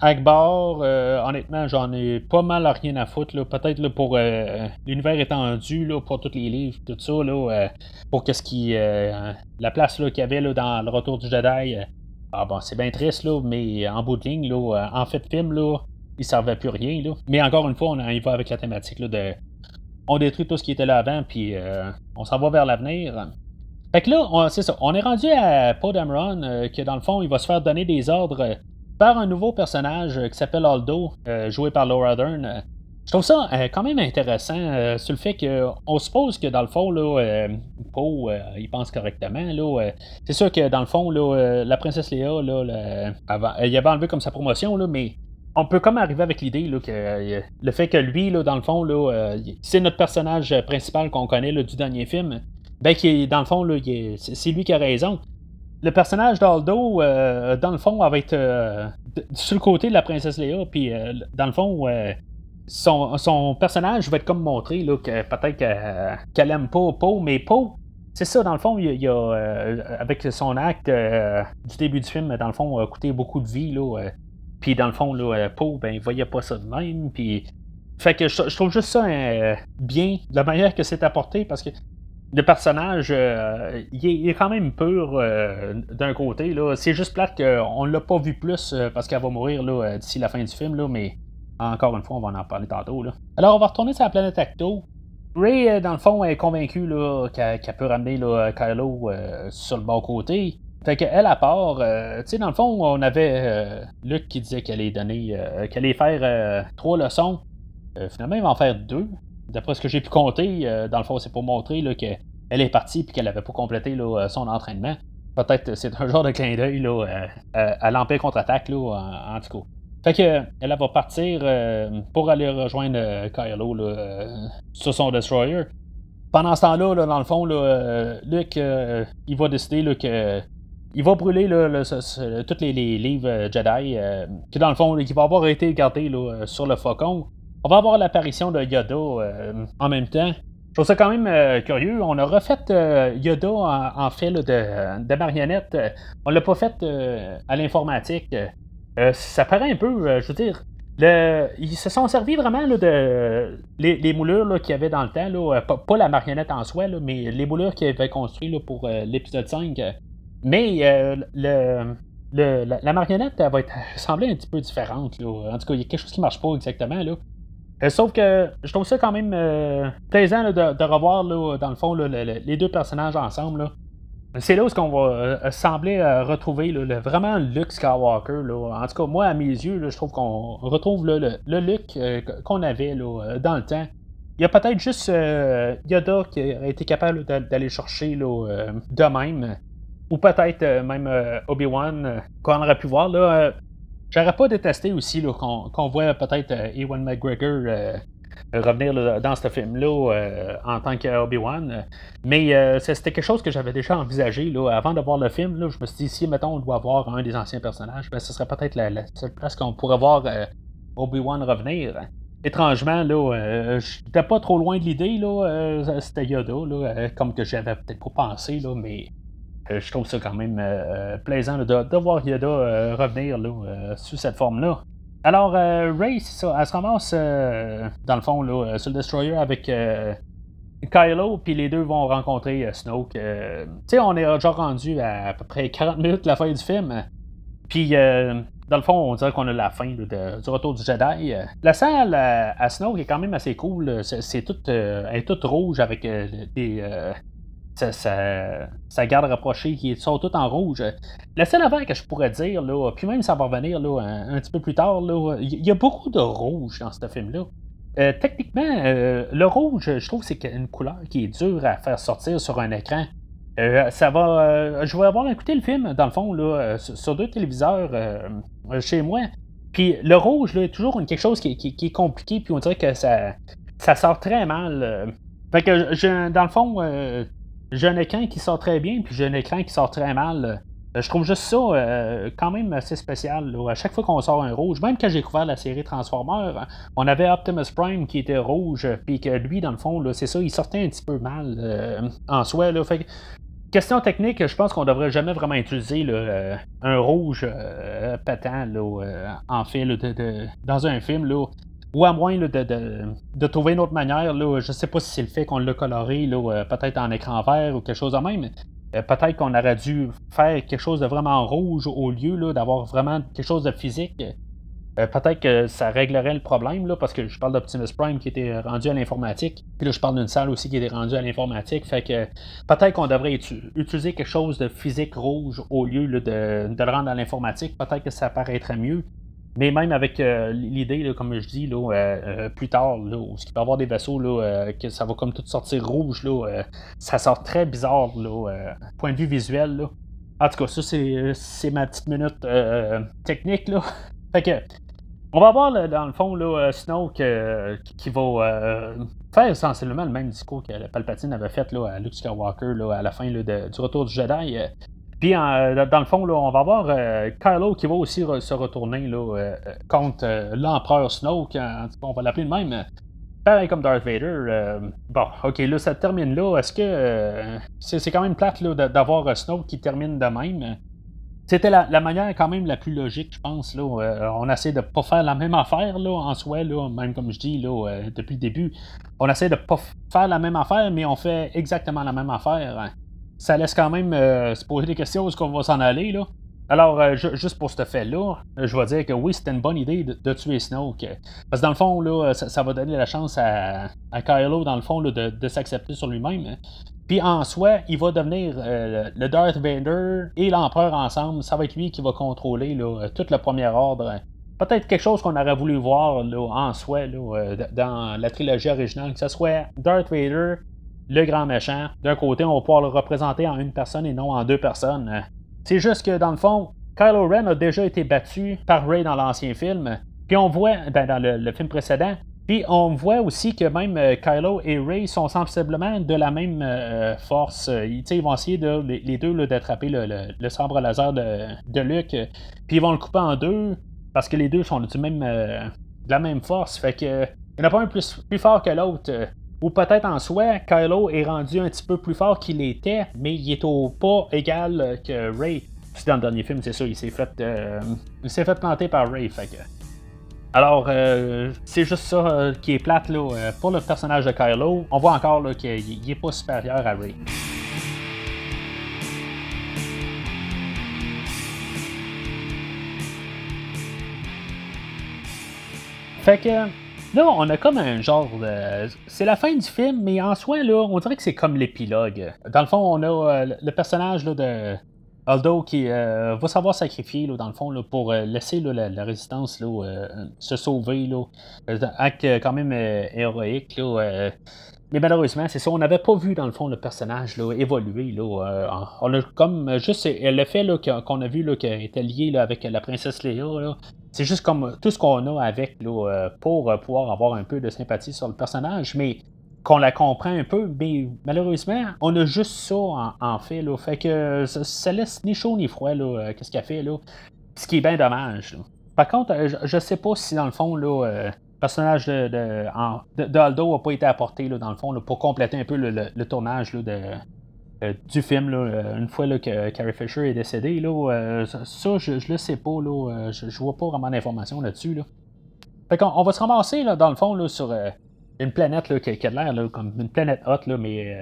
Akbar, euh, honnêtement, j'en ai pas mal à rien à foutre. Peut-être pour euh, l'univers étendu, là, pour tous les livres, tout ça, là, euh, pour qu'est-ce qui. la place qu'il y avait là, dans le retour du Jedi. ah bon, c'est bien triste, là, mais en bout de ligne, là, en fait, film, là, il servait plus rien. Là. Mais encore une fois, on y va avec la thématique là, de. On détruit tout ce qui était là avant, puis on s'en va vers l'avenir. Fait que là, c'est ça. On est rendu à Poe Dameron, que dans le fond, il va se faire donner des ordres par un nouveau personnage euh, qui s'appelle Aldo, euh, joué par Laura Dern. Je trouve ça euh, quand même intéressant sur le fait qu'on suppose que dans le fond, là, Poe, il pense correctement. Là, c'est sûr que dans le fond, là, la princesse Léa, là, avant, il avait enlevé comme sa promotion, là, mais on peut comme arriver avec l'idée que le fait que lui, là, dans le fond, là, c'est notre personnage principal qu'on connaît du dernier film. Ben, qui, dans le fond, c'est lui qui a raison le personnage d'Aldo, euh, dans le fond, va être euh, sur le côté de la princesse Léa, puis euh, dans le fond, son, personnage va être comme montré, là, que peut-être qu'elle aime pas Poe, mais Poe, c'est ça, dans le fond, il, y a, avec son acte du début du film, dans le fond, a coûté beaucoup de vie, là, puis dans le fond, là, Poe, ben, il voyait pas ça de même, puis... Fait que je, je trouve juste ça bien, la manière que c'est apporté, parce que le personnage, euh, il, est, quand même pur euh, d'un côté. Là. C'est juste plate qu'on ne l'a pas vu plus euh, parce qu'elle va mourir d'ici la fin du film, là, mais encore une fois, on va en parler tantôt. Là. Alors, on va retourner sur la planète Acto. Ray, dans le fond, est convaincu qu'elle peut ramener Kylo sur le bon côté. Fait qu'elle, à part, tu sais, dans le fond, on avait Luc qui disait qu'elle allait donner, qu'elle allait faire trois leçons. finalement, il va en faire deux. D'après ce que j'ai pu compter, euh, dans le fond, c'est pour montrer qu'elle est partie et qu'elle n'avait pas complété euh, son entraînement. Peut-être c'est un genre de clin d'œil euh, à l'Empire contre-attaque, en, en, tout cas. Fait que elle va partir pour aller rejoindre Kylo sur son destroyer. pendant ce temps-là, dans le fond, là, Luke, il va décider là, que il va brûler tous les, livres Jedi, qui dans le fond, qui va avoir été gardés sur le faucon. On va avoir l'apparition de Yoda en même temps. Je trouve ça quand même curieux. On a refait Yoda en, fait de, marionnette. On l'a pas fait à l'informatique. ça paraît un peu, je veux dire, ils se sont servis vraiment de les, moulures qu'il y avait dans le temps, pas, la marionnette en soi, mais les moulures qu'ils avaient construites pour euh, l'épisode 5. Mais euh, le, la, marionnette va semblait un petit peu différente. En tout cas, il y a quelque chose qui marche pas exactement. Là. Euh, sauf que je trouve ça quand même plaisant de, revoir dans le fond les deux personnages ensemble. C'est là où on va euh, sembler euh, retrouver vraiment Luke Skywalker. En tout cas, moi, à mes yeux, je trouve qu'on retrouve le, Luke euh, qu'on avait dans le temps. Il y a peut-être juste Yoda qui a été capable d'aller chercher de même. Ou peut-être même Obi-Wan qu'on aurait pu voir. Là, J'aurais pas détesté aussi qu'on voit peut-être Ewan McGregor revenir dans ce film-là euh, en tant qu'Obi-Wan. Mais euh, c'était quelque chose que j'avais déjà envisagé là, avant de voir le film. Là, je me suis dit, si mettons on doit voir un des anciens personnages, ben, ce serait peut-être la, seule place qu'on pourrait voir euh, Obi-Wan revenir. Étrangement, là, j'étais pas trop loin de l'idée, là, c'était Yoda, comme que j'avais peut-être pas pensé, mais je trouve ça quand même plaisant de, voir Yoda revenir là, sous cette forme-là. Alors, euh, Ray, c'est ça, elle se ramasse, euh, dans le fond, là, euh, sur le Destroyer avec Kylo, puis les deux vont rencontrer Snoke. tu sais, on est déjà rendu à, à peu près 40 minutes de la fin du film. Puis, dans le fond, on dirait qu'on a la fin du retour du Jedi. La salle à, Snoke est quand même assez cool. C'est, tout, elle est toute rouge avec des sa, garde rapprochée qui sont toutes en rouge. La seule affaire que je pourrais dire, là, puis même ça va revenir là, un, petit peu plus tard, il y a beaucoup de rouge dans ce film-là. Euh, techniquement, euh, le rouge, je trouve que c'est une couleur qui est dure à faire sortir sur un écran. Euh, ça va. je vais avoir écouté le film, dans le fond, là, sur deux téléviseurs chez moi. Puis le rouge, là, est toujours quelque chose qui, est compliqué, puis on dirait que ça, ça sort très mal. Fait que, je, dans le fond, j'ai un écran qui sort très bien, puis j'ai un écran qui sort très mal. Euh, je trouve juste ça euh, quand même assez spécial. À chaque fois qu'on sort un rouge, même quand j'ai découvert la série Transformers, on avait Optimus Prime qui était rouge, puis que lui, dans le fond, c'est ça, il sortait un petit peu mal euh, en soi. Question technique, je pense qu'on devrait jamais vraiment utiliser un rouge pétant en fait dans un film. Ou à moins de, trouver une autre manière, là, je sais pas si c'est le fait qu'on l'a coloré, là, peut-être en écran vert ou quelque chose de même. Euh, peut-être qu'on aurait dû faire quelque chose de vraiment rouge au lieu d'avoir vraiment quelque chose de physique. Euh, peut-être que ça réglerait le problème, parce que je parle d'Optimus Prime qui était rendu à l'informatique. Puis là, je parle d'une salle aussi qui était rendue à l'informatique. Fait que peut-être qu'on devrait utiliser quelque chose de physique rouge au lieu de, de, le rendre à l'informatique. Peut-être que ça paraîtrait mieux. Mais même avec euh, l'idée, comme je dis, euh, euh, plus tard, là, où il peut y avoir des vaisseaux, que ça va comme tout sortir rouge, ça sort très bizarre, point de vue visuel. En tout cas, ça, c'est ma petite minute technique. Fait que, on va voir, dans le fond, Snoke qui va faire essentiellement le même discours que Palpatine avait fait à Luke Skywalker à la fin du retour du Jedi. Puis, dans le fond, là, on va voir euh, Kylo qui va aussi se retourner là, euh, contre euh, l'empereur Snoke. on va l'appeler le même. Pareil comme Darth Vader. bon, ok, là, ça termine là. Est-ce que c'est, quand même plate d'avoir Snoke qui termine de même? C'était la, manière quand même la plus logique, je pense. Là. on essaie de pas faire la même affaire là, en soi, là, même comme je dis là, depuis le début. On essaie de pas faire la même affaire, mais on fait exactement la même affaire. Hein ça laisse quand même euh, se poser des questions où est-ce qu'on va s'en aller. Là. Alors, euh, juste pour ce fait-là, euh, je vais dire que oui, c'était une bonne idée de, tuer Snoke. Parce que dans le fond, là, ça, va donner la chance à, Kylo, dans le fond, de, s'accepter sur lui-même. Puis en soi, il va devenir le Darth Vader et l'Empereur ensemble. Ça va être lui qui va contrôler là, tout le premier ordre. Peut-être quelque chose qu'on aurait voulu voir là, en soi là, dans la trilogie originale, que ce soit Darth Vader le grand méchant. D'un côté, on va pouvoir le représenter en une personne et non en deux personnes. C'est juste que dans le fond, Kylo Ren a déjà été battu par Rey dans l'ancien film. Puis on voit, ben, dans le, film précédent, Puis on voit aussi que même Kylo et Ray sont sensiblement de la même force. Ils, ils, vont essayer les, deux d'attraper le, sabre laser de, Luke. Puis ils vont le couper en deux parce que les deux sont même, de la même force. Fait que il n'y en a pas un plus fort que l'autre. Ou peut-être en soi, Kylo est rendu un petit peu plus fort qu'il était, mais il est au pas égal que Ray. Puis dans le dernier film, c'est ça, il s'est fait, euh, il s'est fait planter par Ray. Fait que... Alors, euh, c'est juste ça euh, qui est plate là, pour le personnage de Kylo. On voit encore qu'il n'est pas supérieur à Ray. Fait que Là, on a comme un genre de. C'est la fin du film, mais en soi, là, on dirait que c'est comme l'épilogue. Dans le fond, on a euh, le personnage là, de Aldo qui euh, va savoir sacrifier, là, dans le fond, là, pour euh, laisser la, résistance là, se sauver. Là. acte quand même héroïque. Là, mais malheureusement, c'est ça, on n'avait pas vu dans le fond le personnage là, évoluer. Là, on a comme juste le fait qu'on a vu là, était lié là, avec la princesse Léa, c'est juste comme tout ce qu'on a avec euh, pour euh, pouvoir avoir un peu de sympathie sur le personnage, mais qu'on la comprend un peu, mais malheureusement, on a juste ça en, fait. Là, fait que ça, laisse ni chaud ni froid, euh, qu'est-ce qu'elle fait, là. Ce qui est bien dommage. Par contre, je, ne sais pas si dans le fond, là, le personnage de, de, Aldo n'a pas été apporté, là, dans le fond, pour compléter un peu le, tournage de, euh, du film, euh, une fois que Carrie Fisher est décédée, euh, ça, je, ne le sais pas, là, je, vois pas vraiment d'informations là-dessus. Là. Fait on va se ramasser, là, dans le fond, là, sur une planète là, qui, a l'air comme une planète haute, là, mais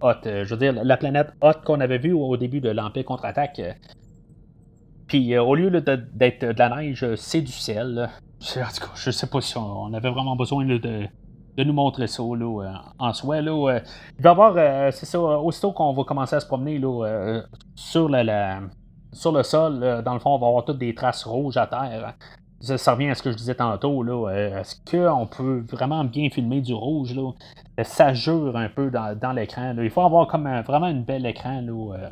haute. je veux dire, la planète haute qu'on avait vue au, début de l'Empire contre-attaque. Puis au lieu d'être de la neige, c'est du ciel. En tout cas, je sais pas si on, avait vraiment besoin de, de nous montrer ça là, euh, en soi. Là, euh, il va y avoir, euh, c'est ça, aussitôt qu'on va commencer à se promener là, sur, sur le sol, dans le fond, on va avoir toutes des traces rouges à terre. Ça, revient à ce que je disais tantôt. Là. Est-ce qu'on peut vraiment bien filmer du rouge? Là? Ça jure un peu dans, l'écran. Il faut avoir comme vraiment une belle écran là,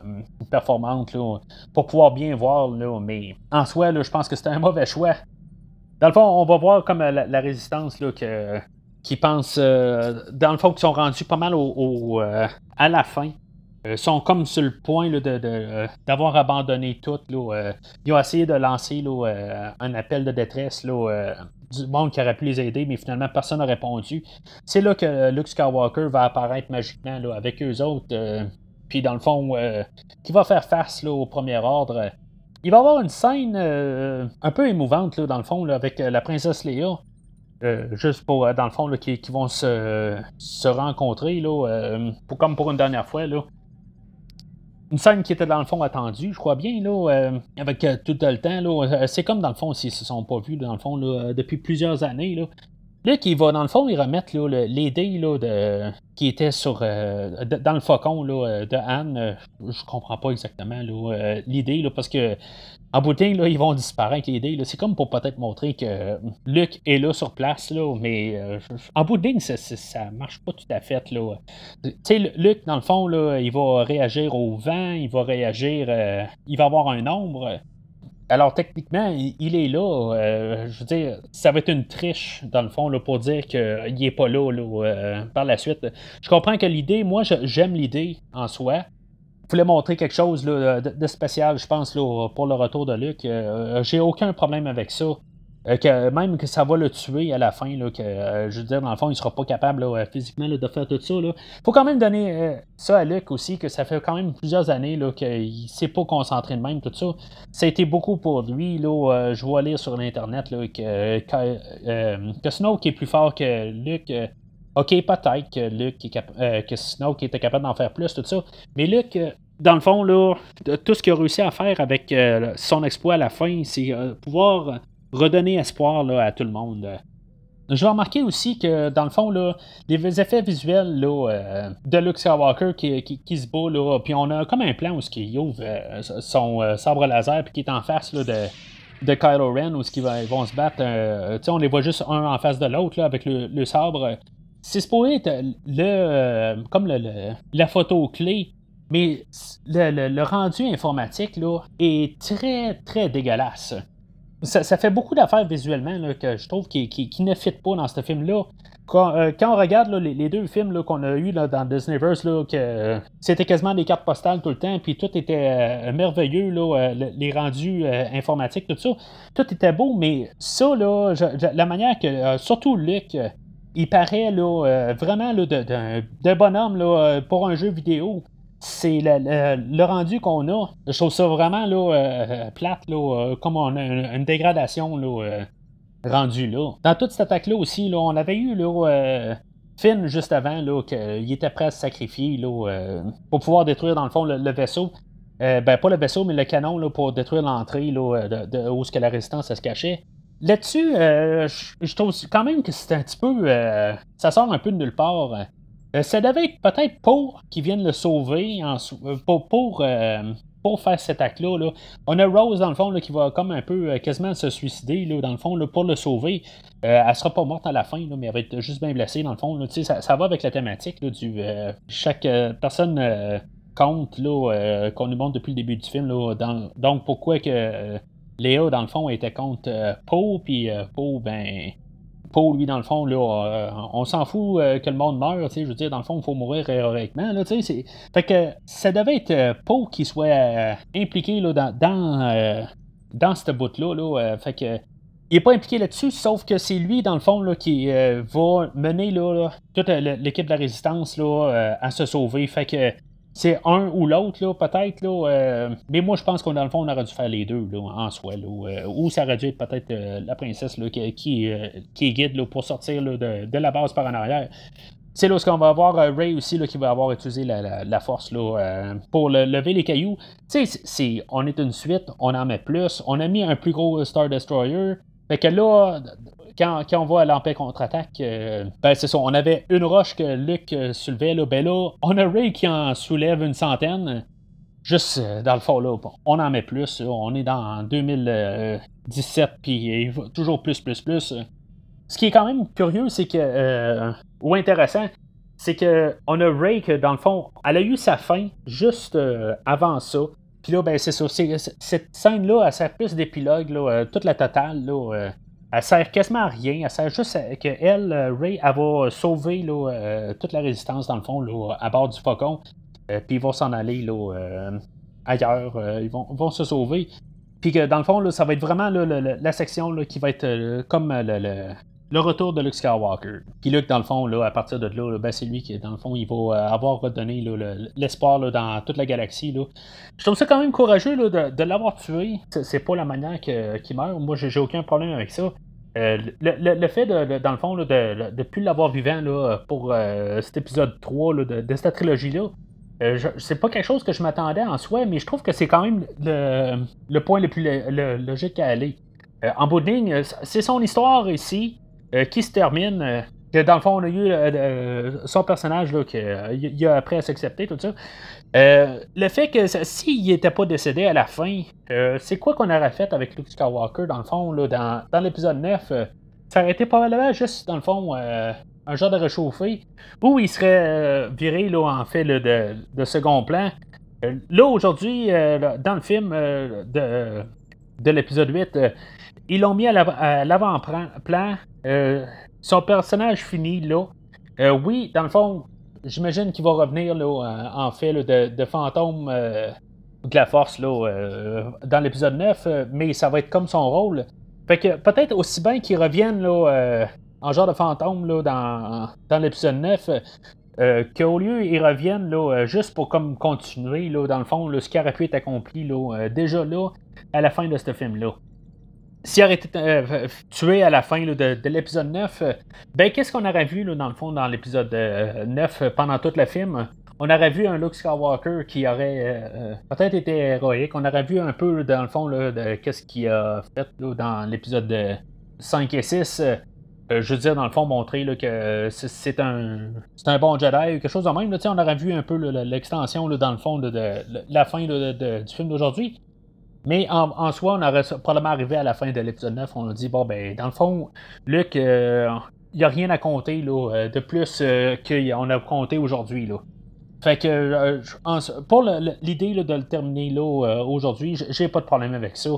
performante là, pour pouvoir bien voir. Là. Mais en soi, là, je pense que c'est un mauvais choix. Dans le fond, on va voir comme la, la résistance là, que qui pensent, euh, dans le fond, qui sont rendus pas mal au, euh, à la fin. Euh, sont comme sur le point d'avoir abandonné tout. ils ont essayé de lancer un appel de détresse du monde qui aurait pu les aider, mais finalement personne n'a répondu. C'est là que Luke Skywalker va apparaître magiquement avec eux autres. Puis dans le fond, qui va faire face au premier ordre. Il va y avoir une scène un peu émouvante, dans le fond, avec la princesse Léa. Euh, juste pour, euh, dans le fond, qui, vont se, se rencontrer, là, euh, pour, comme pour une dernière fois. Là. Une scène qui était dans le fond attendue, je crois bien, là, avec tout le temps. Là, c'est comme dans le fond s'ils se sont pas vus, dans le fond, là, depuis plusieurs années. Là. Là, qui va, dans le fond, ils remettent les dés de, qui étaient sur, dans le faucon là, de Anne. je comprends pas exactement l'idée, parce que en bout là, ils vont disparaître les dés. C'est comme pour peut-être montrer que Luc est là sur place, là, mais euh, en bout de ligne, ça, ça, marche pas tout à fait. Là. Tu sais, Luc, dans le fond, là, il va réagir au vent, il va réagir, euh, il va avoir un nombre. Alors techniquement, il, est là. Euh, je veux dire, ça va être une triche, dans le fond, là, pour dire qu'il n'est pas là, là par la suite. Je comprends que l'idée, moi j'aime l'idée en soi voulais montrer quelque chose de, spécial, je pense, pour le retour de Luc. Euh, j'ai aucun problème avec ça. Euh, que même que ça va le tuer à la fin, là, que euh, je veux dire, dans le fond, il sera pas capable physiquement de faire tout ça. Il faut quand même donner ça à Luc aussi, que ça fait quand même plusieurs années qu'il ne s'est pas concentré de même, tout ça. Ça a été beaucoup pour lui. Là, je vois lire sur l'Internet que, que, que Snow qui est plus fort que Luc OK, peut-être que Luke euh, que était capable d'en faire plus, tout ça. Mais Luke, euh, dans le fond, là, tout ce qu'il a réussi à faire avec euh, son exploit à la fin, c'est pouvoir redonner espoir à tout le monde. Je vais remarquer aussi que, dans le fond, là, les effets visuels là, de Luke Skywalker qui, se bat, là, puis on a comme un plan où il ouvre son sabre laser puis qui est en face là, de, de Kylo Ren où ils vont se battre. on les voit juste un en face de l'autre avec le, sabre c'est supposé être le, euh, comme le, la photo clé, mais le, rendu informatique là, est très, très dégueulasse. ça, fait beaucoup d'affaires visuellement que je trouve qui, ne fit pas dans ce film-là. Quand, euh, on regarde les, deux films qu'on a eu dans Disneyverse, là, que c'était quasiment des cartes postales tout le temps, puis tout était merveilleux, les rendus informatiques, tout ça, tout était beau, mais ça, là, la manière que, surtout Luc, il paraît là, vraiment là, de, bonhomme là, pour un jeu vidéo c'est le, rendu qu'on a. Je trouve ça vraiment là, euh, plate, là, euh, comme on a une, dégradation là, euh, rendue là. Dans toute cette attaque-là aussi, là, on avait eu là, Finn juste avant qu'il était prêt à se sacrifier là, pour pouvoir détruire dans le fond le, vaisseau. ben pas le vaisseau, mais le canon là, pour détruire l'entrée de, de, où ce que la résistance se cachait. Là-dessus, je trouve quand même que c'est un petit peu. ça sort un peu de nulle part. Euh, ça devait être peut-être pour qu'ils viennent le sauver euh, pour, euh, pour, faire cet acte-là. On a Rose, dans le fond, qui va comme un peu quasiment se suicider, dans le fond, pour le sauver. elle sera pas morte à la fin, mais elle va être juste bien blessée, dans le fond. Ça, va avec la thématique du chaque personne compte qu'on nous montre depuis le début du film. donc, pourquoi que Léa, dans le fond, était contre Poe, puis Poe, ben pour lui, dans le fond, là, euh, on s'en fout euh, que le monde meure, je veux dire, dans le fond, il faut mourir héroïquement, là, tu sais. Fait que ça devait être euh, Poe qui soit impliqué là, dans, dans, dans cette bout-là, là, fait que il n'est pas impliqué là-dessus, sauf que c'est lui, dans le fond, là, qui va mener là, toute l'équipe de la résistance là, à se sauver. Fait que c'est un ou l'autre, là, peut-être. Là, euh, mais moi, je pense qu'on fond, on aurait dû faire les deux là, en soi. Là, euh, ou ça aurait dû être peut-être euh, la princesse là, qui, qui, est guide là, pour sortir là, de, la base par en arrière. C'est là qu'on va avoir Ray aussi là, qui va avoir utilisé la, force là, pour lever les cailloux. Tu sais, on est une suite, on en met plus. On a mis un plus gros Star Destroyer. Fait que là, quand, on à l'Empire contre-attaque, euh, ben c'est ça, on avait une roche que Luc euh, soulevait, là, ben là, on a Ray qui en soulève une centaine. Juste euh, dans le fond, là, on en met plus. on est dans 2017, puis toujours plus, plus, plus. Ce qui est quand même curieux, c'est que, ou intéressant, c'est que on a Ray que, dans le fond, elle a eu sa fin juste avant ça. Puis là, ben c'est ça. cette scène-là, elle sert plus d'épilogue, toute la totale, là elle sert quasiment à rien. Elle sert juste à, que elle, euh, Ray, elle va sauver euh, toute la résistance, dans le fond, à bord du faucon. Euh, puis ils vont s'en aller ailleurs. ils vont, se sauver. Puis que dans le fond, ça va être vraiment la section qui va être comme le, retour de Luke Skywalker. Puis Luke, dans le fond, là, à partir de là, ben, c'est lui qui, dans le fond, il va avoir redonné l'espoir dans toute la galaxie. Là. Je trouve ça quand même courageux de, l'avoir tué. C'est pas la manière qu'il meurt. Moi, j'ai aucun problème avec ça. Euh, le, fait, de, dans le fond, de ne plus l'avoir vivant là, pour euh, cet épisode 3 de, cette trilogie-là, euh, c'est pas quelque chose que je m'attendais en soi, mais je trouve que c'est quand même le, point le plus logique à aller. en bout de ligne, c'est son histoire ici qui se termine. que dans le fond, on a eu son personnage là, il a appris à s'accepter, tout ça. Euh, le fait que s'il n'était pas décédé à la fin, euh, c'est quoi qu'on aurait fait avec Luke Skywalker dans le fond, là, dans, l'épisode 9 euh, Ça aurait été probablement juste dans le fond un genre de réchauffé, où il serait viré là, en fait de, de, second plan. là aujourd'hui, dans le film de, de l'épisode 8, ils l'ont mis à l'avant-plan. son personnage finit là. oui, dans le fond, j'imagine qu'il va revenir là, euh, en fait de, de, fantôme euh, de la force là, euh, dans l'épisode 9, mais ça va être comme son rôle. Fait que peut-être aussi bien qu'il revienne là, en genre de fantôme là, dans, dans l'épisode 9. qu'au lieu ils reviennent là, juste pour comme continuer là, dans le fond ce qui aurait pu être accompli là, déjà là à la fin de ce film là s'il aurait été euh, tué à la fin de, l'épisode 9, euh, ben qu'est-ce qu'on aurait vu dans le fond dans l'épisode 9 euh, pendant tout le film? On aurait vu un Luke Skywalker qui aurait peut-être été héroïque. On aurait vu un peu dans le fond de qu'est-ce qu'il a fait dans l'épisode 5 et 6. je veux dire, dans le fond, montrer que c'est un, un bon Jedi ou quelque chose de même. on aurait vu un peu l'extension dans le fond de, la fin du film d'aujourd'hui. Mais en, soi, on aurait probablement arrivé à la fin de l'épisode 9, on a dit, bon, ben, dans le fond, Luc, euh, il n'y a rien à compter là, euh, de plus euh, qu'on a compté aujourd'hui. Là. Fait que pour l'idée de le terminer là, aujourd'hui, j'ai pas de problème avec ça.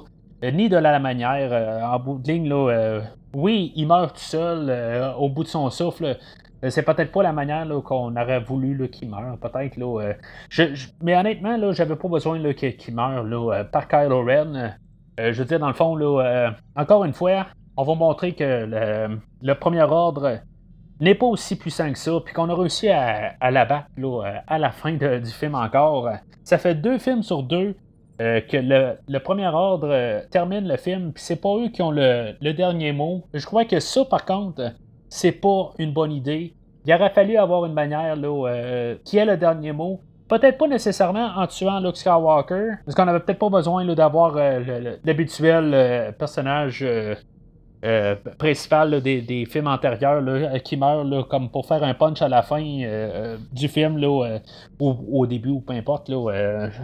ni de la manière. en bout de ligne, là, oui, il meurt tout seul au bout de son souffle. C'est peut-être pas la manière qu'on aurait voulu qu'il meure, peut-être. Là, mais honnêtement, là, j'avais pas besoin qu'il meure là, par Kylo Ren. je veux dire, dans le fond, là, encore une fois, on va montrer que le, premier ordre n'est pas aussi puissant que ça, puis qu'on a réussi à, à l'abattre à la fin du film encore. Ça fait deux films sur deux euh, que le, premier ordre euh, termine le film, puis c'est pas eux qui ont le, dernier mot. Je crois que ça, par contre, c'est pas une bonne idée. Il aurait fallu avoir une manière là, euh, qui ait le dernier mot. Peut-être pas nécessairement en tuant Luke Skywalker, parce qu'on avait peut-être pas besoin d'avoir l'habituel personnage euh, principal des, films antérieurs euh, qui meurt comme pour faire un punch à la fin euh, du film là, ou au début ou peu importe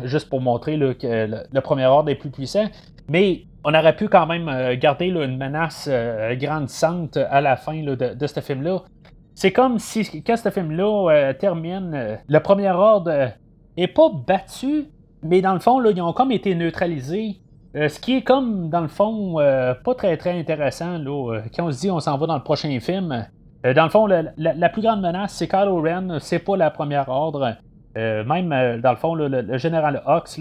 juste pour montrer que le, premier ordre est plus puissant mais on aurait pu quand même garder une menace grandissante à la fin de, ce film là c'est comme si quand ce film là termine le premier ordre est pas battu mais dans le fond ils ont comme été neutralisés euh, ce qui est comme, dans le fond, euh, pas très très intéressant, euh, quand on se dit on s'en va dans le prochain film. dans le fond, la, plus grande menace, c'est Kylo Ren, c'est pas la première ordre. Même, dans le fond, le, général Hux,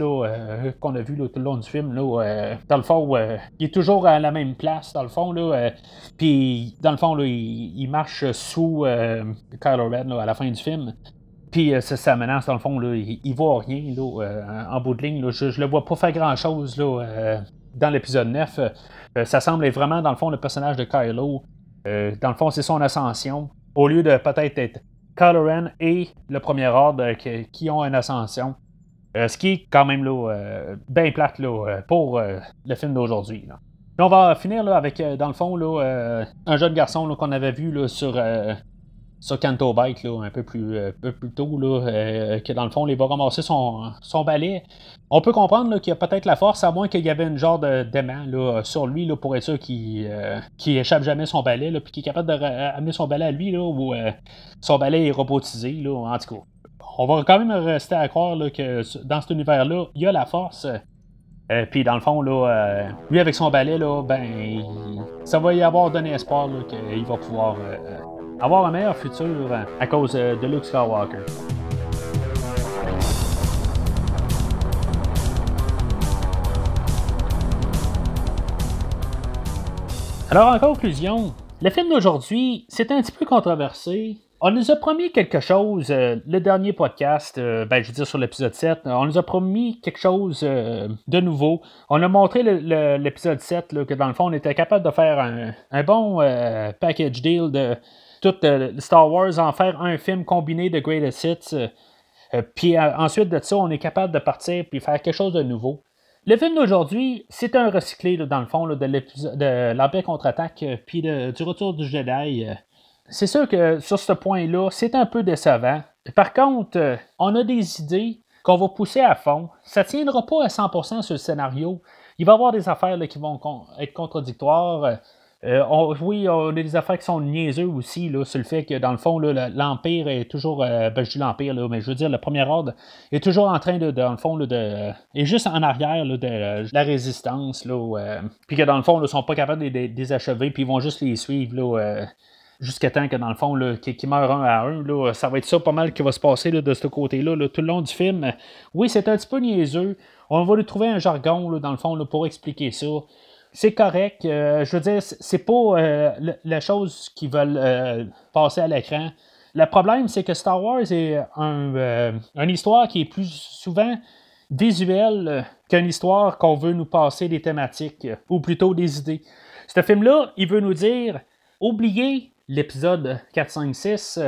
qu'on a vu tout le long du film, dans le fond, il est toujours à la même place, dans le fond. Puis, dans le fond, il, marche sous Kylo Ren à la fin du film. Puis euh, sa menace, dans le fond, là, il, ne voit rien euh, en bout de ligne. je, ne le vois pas faire grand-chose euh, dans l'épisode 9. ça semble vraiment, dans le fond, le personnage de Kylo. dans le fond, c'est son ascension. Au lieu de peut-être être Kylo et le Premier Ordre qui, ont une ascension. ce qui est quand même là, bien plate là, pour le film d'aujourd'hui. On va finir avec, dans le fond, un jeune garçon qu'on avait vu sur sur Canto Bike là, un peu plus, euh, tôt, là, euh, que dans le fond, il va ramasser son, balai. On peut comprendre qu'il y a peut-être la force, à moins qu'il y avait une genre de d'aimant sur lui là, pour être sûr qu'il euh, échappe jamais son balai, puis qu'il est capable d'amener son balai à lui, là, ou son balai est robotisé. Là, en tout cas, on va quand même rester à croire là, que dans cet univers-là, il y a la force. puis dans le fond, là, lui avec son balai, là, ben, ça va y avoir donné espoir qu'il va pouvoir avoir un meilleur futur euh, à cause euh, de Luke Skywalker. Alors en conclusion, le film d'aujourd'hui, c'est un petit peu controversé. On nous a promis quelque chose, euh, le dernier podcast, ben, je veux dire sur l'épisode 7, on nous a promis quelque chose de nouveau. On a montré l'épisode 7 que dans le fond, on était capable de faire un bon package deal de tout euh, Star Wars, en faire un film combiné de Greatest Hits. Euh, euh, puis ensuite de ça, on est capable de partir puis faire quelque chose de nouveau. Le film d'aujourd'hui, c'est un recyclé dans le fond de, de l'Empire contre-attaque puis du Retour du Jedi. C'est sûr que sur ce point-là, c'est un peu décevant. Par contre, on a des idées qu'on va pousser à fond. Ça ne tiendra pas à 100% sur le scénario. Il va y avoir des affaires qui vont être contradictoires. Euh, oui, on a des affaires qui sont niaiseux aussi, là, sur le fait que dans le fond, l'Empire est toujours. Euh, ben, je dis l'Empire, mais je veux dire, le premier ordre est toujours en train de, dans le fond, de. est juste en arrière de, la résistance, là. Euh, puis que dans le fond, ils ne sont pas capables de les achever, puis ils vont juste les suivre, là. Jusqu'à temps que dans le fond, qu'ils meurent un à un, là, ça va être ça pas mal qui va se passer de ce côté-là tout le long du film. Oui, c'est un petit peu niaiseux. On va lui trouver un jargon, dans le fond, pour expliquer ça c'est correct. Euh, je veux dire, c'est pas euh, la chose qu'ils veulent euh, passer à l'écran. Le problème, c'est que Star Wars est un, une histoire qui est plus souvent visuelle qu'une histoire qu'on veut nous passer des thématiques, ou plutôt des idées. Ce film-là, il veut nous dire oubliez l'épisode 4, 5, 6,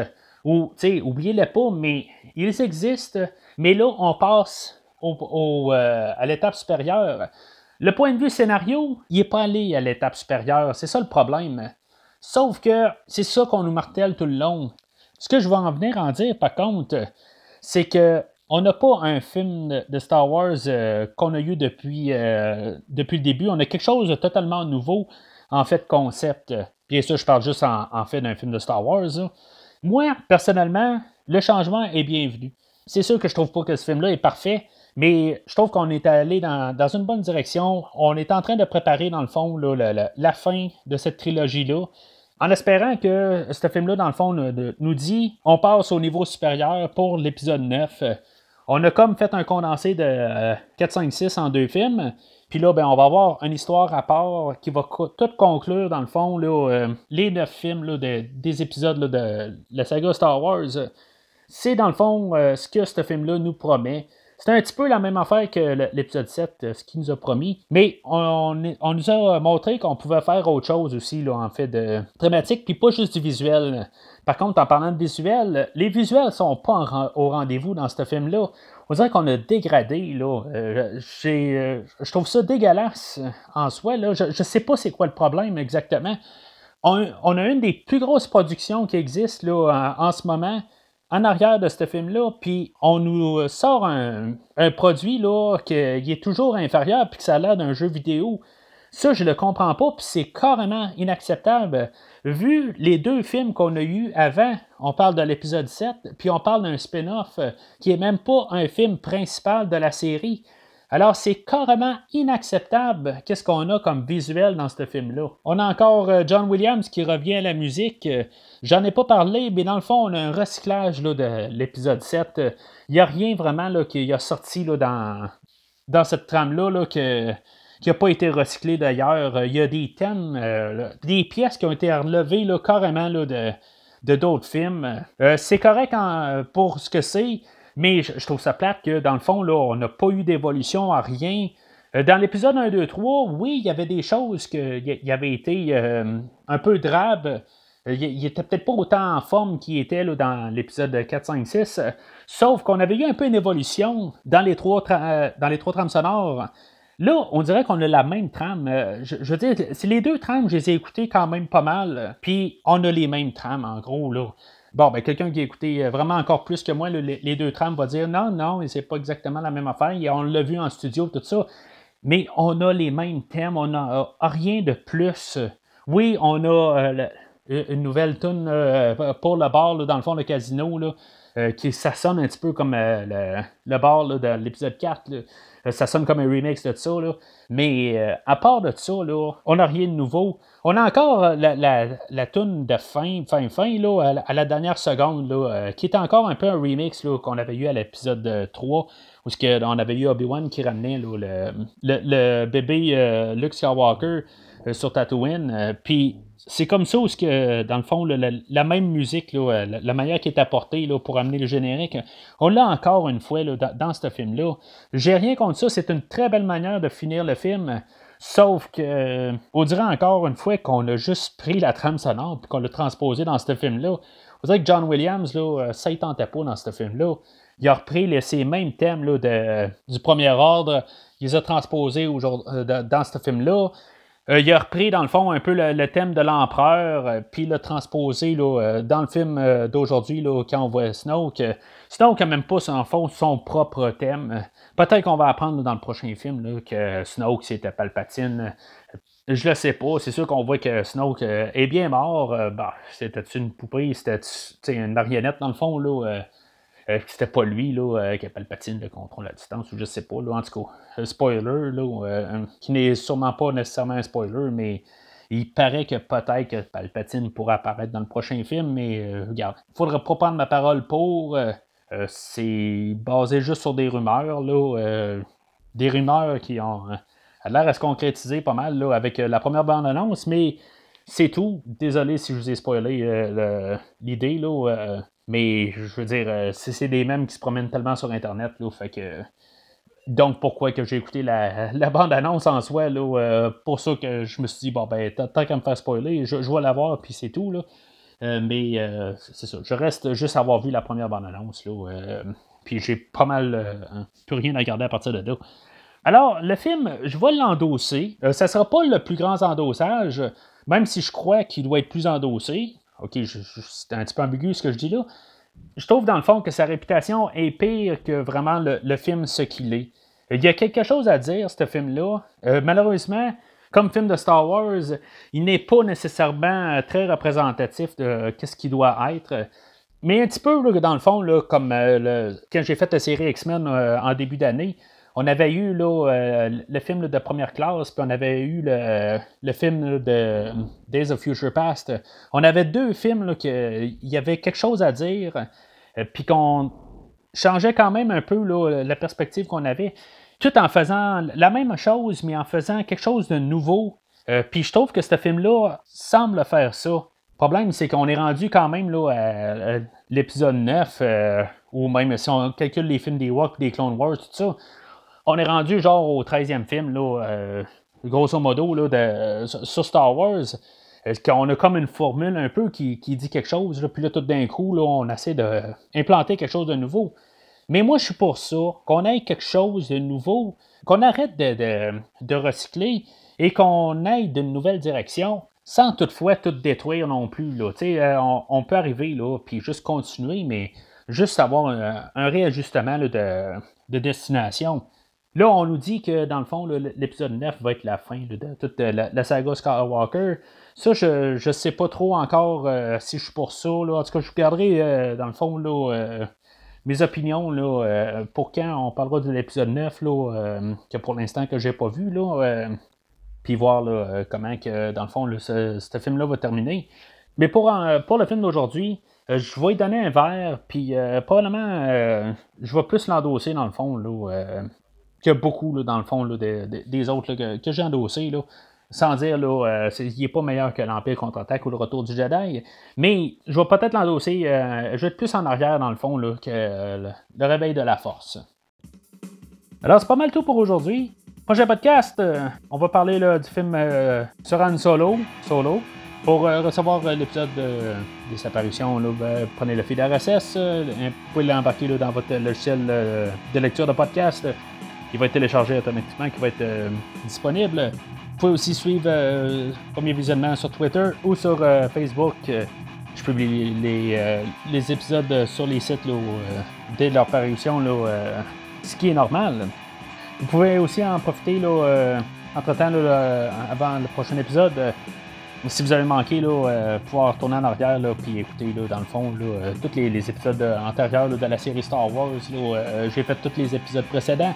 ou, tu sais, oubliez-les pas, mais ils existent, mais là, on passe à l'étape supérieure. Le point de vue scénario, il n'est pas allé à l'étape supérieure. C'est ça le problème. Sauf que c'est ça qu'on nous martèle tout le long. Ce que je vais en venir en dire, par contre, c'est que on n'a pas un film de Star Wars euh, qu'on a eu depuis, euh, depuis le début. On a quelque chose de totalement nouveau, en fait, concept. Bien sûr, je parle juste en, fait d'un film de Star Wars. Moi, personnellement, le changement est bienvenu. C'est sûr que je trouve pas que ce film-là est parfait, Mais je trouve qu'on est allé dans, une bonne direction. On est en train de préparer, dans le fond, la, fin de cette trilogie-là. En espérant que ce film-là, dans le fond, nous dit on passe au niveau supérieur pour l'épisode 9. On a comme fait un condensé de 4, 5, 6 en deux films. Puis là, ben, on va avoir une histoire à part qui va tout conclure, dans le fond, là, euh, les neuf films des épisodes de la saga Star Wars. C'est, dans le fond, euh, ce que ce film-là nous promet. C'est un petit peu la même affaire que l'épisode 7, euh, ce qu'il nous a promis. Mais on, nous a montré qu'on pouvait faire autre chose aussi, là, en fait, de dramatique, puis pas juste du visuel. Par contre, en parlant de visuel, les visuels sont pas au rendez-vous dans ce film-là on dirait qu'on a dégradé. Là. Euh, euh, je trouve ça dégueulasse en soi. Là. Je ne sais pas c'est quoi le problème exactement. On, a une des plus grosses productions qui existent là, en, ce moment en arrière de ce film-là, puis on nous sort un, produit là, qui, est toujours inférieur, puis que ça a l'air d'un jeu vidéo. Ça, je le comprends pas, puis c'est carrément inacceptable. Vu les deux films qu'on a eus avant, on parle de l'épisode 7, puis on parle d'un spin-off euh, qui est même pas un film principal de la série. Alors, c'est carrément inacceptable qu'est-ce qu'on a comme visuel dans ce film-là? On a encore euh, John Williams qui revient à la musique. J'en ai pas parlé, mais dans le fond, on a un recyclage de l'épisode 7. Il n'y a rien vraiment qui a sorti là, dans, dans cette trame-là qui n'a pas été recyclé d'ailleurs. Il y a des thèmes, euh, des pièces qui ont été relevées là, carrément là, de, d'autres films. Euh, c'est correct pour ce que c'est, mais je, trouve ça plate que dans le fond, là, on n'a pas eu d'évolution à rien. Euh, dans l'épisode 1, 2, 3, oui, il y avait des choses qui avaient été un peu drabes. Il était peut-être pas autant en forme qu'il était là, dans l'épisode 4, 5, 6, sauf qu'on avait eu un peu une évolution dans les trois, dans les trois trames sonores. Là, on dirait qu'on a la même trame. Euh, je, veux dire, c'est les deux trames, je les ai écoutées quand même pas mal. Puis on a les mêmes trames, en gros, là. Bon, ben, quelqu'un qui a écouté euh, vraiment encore plus que moi les, deux trames va dire non, non, c'est pas exactement la même affaire. on l'a vu en studio, tout ça. Mais on a les mêmes thèmes, on n'a euh, rien de plus. Oui, on a une nouvelle tune pour le bar, dans le fond, le casino, là, qui ça sonne un petit peu comme le, le, bar de l'épisode 4. Euh, ça sonne comme un remix de ça. Là. Mais euh, à part de ça, là, on n'a rien de nouveau. On a encore euh, la, la, toune de fin, fin, fin, là, à, la, dernière seconde, là, qui était encore un peu un remix qu'on avait eu à l'épisode 3, où on avait eu Obi-Wan qui ramenait le, le, bébé Luke Skywalker sur Tatooine. Puis c'est comme ça où, que, dans le fond, la, même musique, la, manière qui est apportée pour amener le générique, on l'a encore une fois dans, ce film-là. J'ai rien contre ça, c'est une très belle manière de finir le film. Sauf que, on dirait encore une fois qu'on a juste pris la trame sonore et qu'on l'a transposé dans ce film-là. Vous dirait que John Williams, là, euh, ça tentait pas dans ce film-là. Il a repris ces mêmes thèmes de, du premier ordre, il les a transposés euh, dans ce film-là. Euh, il a repris, dans le fond, un peu le, thème de l'empereur, euh, puis l'a transposé là, euh, dans le film d'aujourd'hui, quand on voit Snoke. Snoke n'a même pas, en fond, son propre thème. Peut-être qu'on va apprendre dans le prochain film que Snoke, c'était Palpatine. Je le sais pas. C'est sûr qu'on voit que Snoke est bien mort. bah, c'était une poupée, c'était une marionnette, dans le fond, là euh, c'était pas lui là, euh, qui a Palpatine le contrôle à distance, ou je sais pas. Là, en tout cas, un spoiler, là, euh, qui n'est sûrement pas nécessairement un spoiler, mais il paraît que peut-être que Palpatine pourra apparaître dans le prochain film, mais regarde, il faudrait pas prendre ma parole pour. c'est basé juste sur des rumeurs, là, des rumeurs qui ont l'air à se concrétiser pas mal là, avec la première bande-annonce, mais c'est tout. Désolé si je vous ai spoilé l'idée. là. Mais je veux dire, euh, c'est des mêmes qui se promènent tellement sur Internet, là, fait que. Donc, pourquoi que j'ai écouté la, bande-annonce en soi, là, euh, pour ça que je me suis dit, bon, ben, tant qu'à me faire spoiler, je, vais l'avoir, puis c'est tout, là. Euh, mais c'est ça, je reste juste à avoir vu la première bande-annonce, là. puis j'ai pas mal, hein, plus rien à regarder à partir de là. Alors, le film, je vais l'endosser. ça sera pas le plus grand endossage, même si je crois qu'il doit être plus endossé. OK, c'est un petit peu ambigu ce que je dis là. Je trouve dans le fond que sa réputation est pire que vraiment le, film ce qu'il est. Il y a quelque chose à dire, ce film-là. Euh, malheureusement, comme film de Star Wars, il n'est pas nécessairement très représentatif de ce qu'il doit être. Mais un petit peu, dans le fond, comme quand j'ai fait la série X-Men en début d'année, on avait eu là, le film de première classe, puis on avait eu le, film de Days of Future Past. On avait deux films qu'il y avait quelque chose à dire, puis qu'on changeait quand même un peu la perspective qu'on avait, tout en faisant la même chose, mais en faisant quelque chose de nouveau. Euh, puis je trouve que ce film-là semble faire ça. Le problème, c'est qu'on est rendu quand même à, l'épisode 9, euh, ou même si on calcule les films des Walk, des Clone Wars, tout ça, on est rendu genre au 13e film, là, euh, grosso modo, de, sur Star Wars. On a comme une formule un peu qui, dit quelque chose, puis là, tout d'un coup, on essaie d'implanter quelque chose de nouveau? Mais moi, je suis pour ça, qu'on ait quelque chose de nouveau, qu'on arrête de, recycler et qu'on aille d'une nouvelle direction sans toutefois tout détruire non plus. Là. Euh, on, peut arriver là, puis juste continuer, mais juste avoir un, réajustement de, destination. Là, on nous dit que dans le fond, l'épisode 9 va être la fin de toute la, saga Skywalker. Ça, je ne sais pas trop encore euh, si je suis pour ça. Là. En tout cas, je garderai euh, dans le fond là, mes opinions là, euh, pour quand on parlera de l'épisode 9, là, euh, que pour l'instant que j'ai pas vu, là, euh, puis voir là, comment que dans le fond ce, film-là va terminer. Mais pour, pour le film d'aujourd'hui, je vais y donner un verre, puis probablement je vais plus l'endosser dans le fond là, que beaucoup là, dans le fond là, des autres que, que j'ai endossés. Là sans dire là, euh, n'est pas meilleur que l'Empire contre-attaque ou le retour du Jedi. Mais je vais peut-être l'endosser, euh, je vais être plus en arrière dans le fond là, que euh, le, réveil de la force. Alors c'est pas mal tout pour aujourd'hui. Prochain podcast, on va parler du film sur Han Solo, Solo. Pour recevoir l'épisode des apparitions, ben, prenez le fil RSS, vous pouvez l'embarquer dans votre logiciel de lecture de podcast. Il va être téléchargé automatiquement, qui va être disponible. Vous pouvez aussi suivre euh, Premier Visionnement sur Twitter ou sur euh, Facebook. Euh, je publie les, les, épisodes sur les sites dès leur parution, ce qui est normal. Vous pouvez aussi en profiter entre-temps avant le prochain épisode. si vous avez manqué, là, pouvoir tourner en arrière et écouter dans le fond tous les, épisodes antérieurs de la série Star Wars. J'ai fait tous les épisodes précédents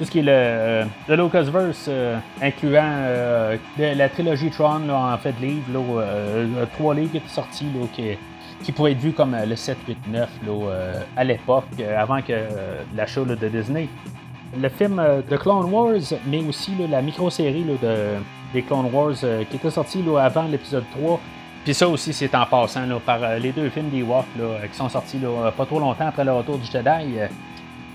tout ce qui est le, euh, le Lucasverse, euh, incluant euh, la trilogie Tron, en fait, livre, là, trois livres qui étaient sortis, là, qui, qui pouvaient être vus comme le 7, 8, 9 à l'époque, avant que l'achat de Disney. Le film de Clone Wars, mais aussi la micro-série de, des Clone Wars qui était sorti avant l'épisode 3. Puis ça aussi, c'est en passant par les deux films des Walk qui sont sortis pas trop longtemps après le retour du Jedi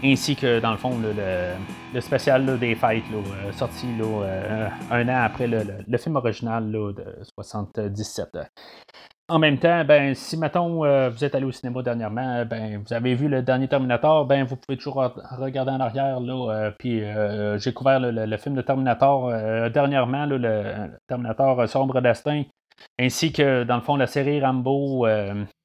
ainsi que dans le fond le, spécial des fêtes euh, sorti euh, un an après le, film original de 77. En même temps, ben, si mettons euh, vous êtes allé au cinéma dernièrement, ben, vous avez vu le dernier Terminator, ben, vous pouvez toujours regarder en arrière. J'ai couvert le, film de Terminator dernièrement, le Terminator Sombre Destin, ainsi que dans le fond la série Rambo,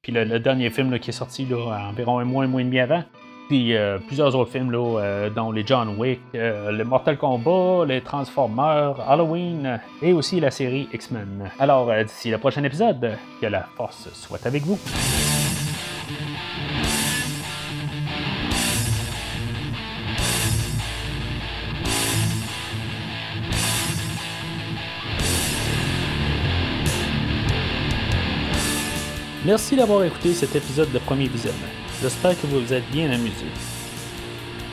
puis le, dernier film qui est sorti environ un mois, un mois et demi avant. Euh, plusieurs autres films, là, euh, dont les John Wick, euh, le Mortal Kombat, les Transformers, Halloween et aussi la série X-Men. Alors, d'ici le prochain épisode, que la force soit avec vous. Merci d'avoir écouté cet épisode de Premier Visionnement. J'espère que vous vous êtes bien amusé.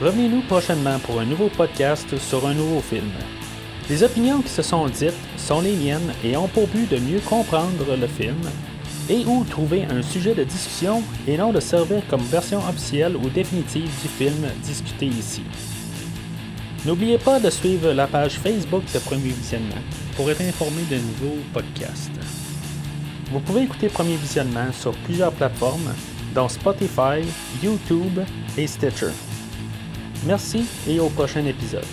Revenez-nous prochainement pour un nouveau podcast sur un nouveau film. Les opinions qui se sont dites sont les miennes et ont pour but de mieux comprendre le film et ou trouver un sujet de discussion et non de servir comme version officielle ou définitive du film discuté ici. N'oubliez pas de suivre la page Facebook de Premier Visionnement pour être informé de nouveaux podcasts. Vous pouvez écouter Premier Visionnement sur plusieurs plateformes dont Spotify, YouTube et Stitcher. Merci et au prochain épisode.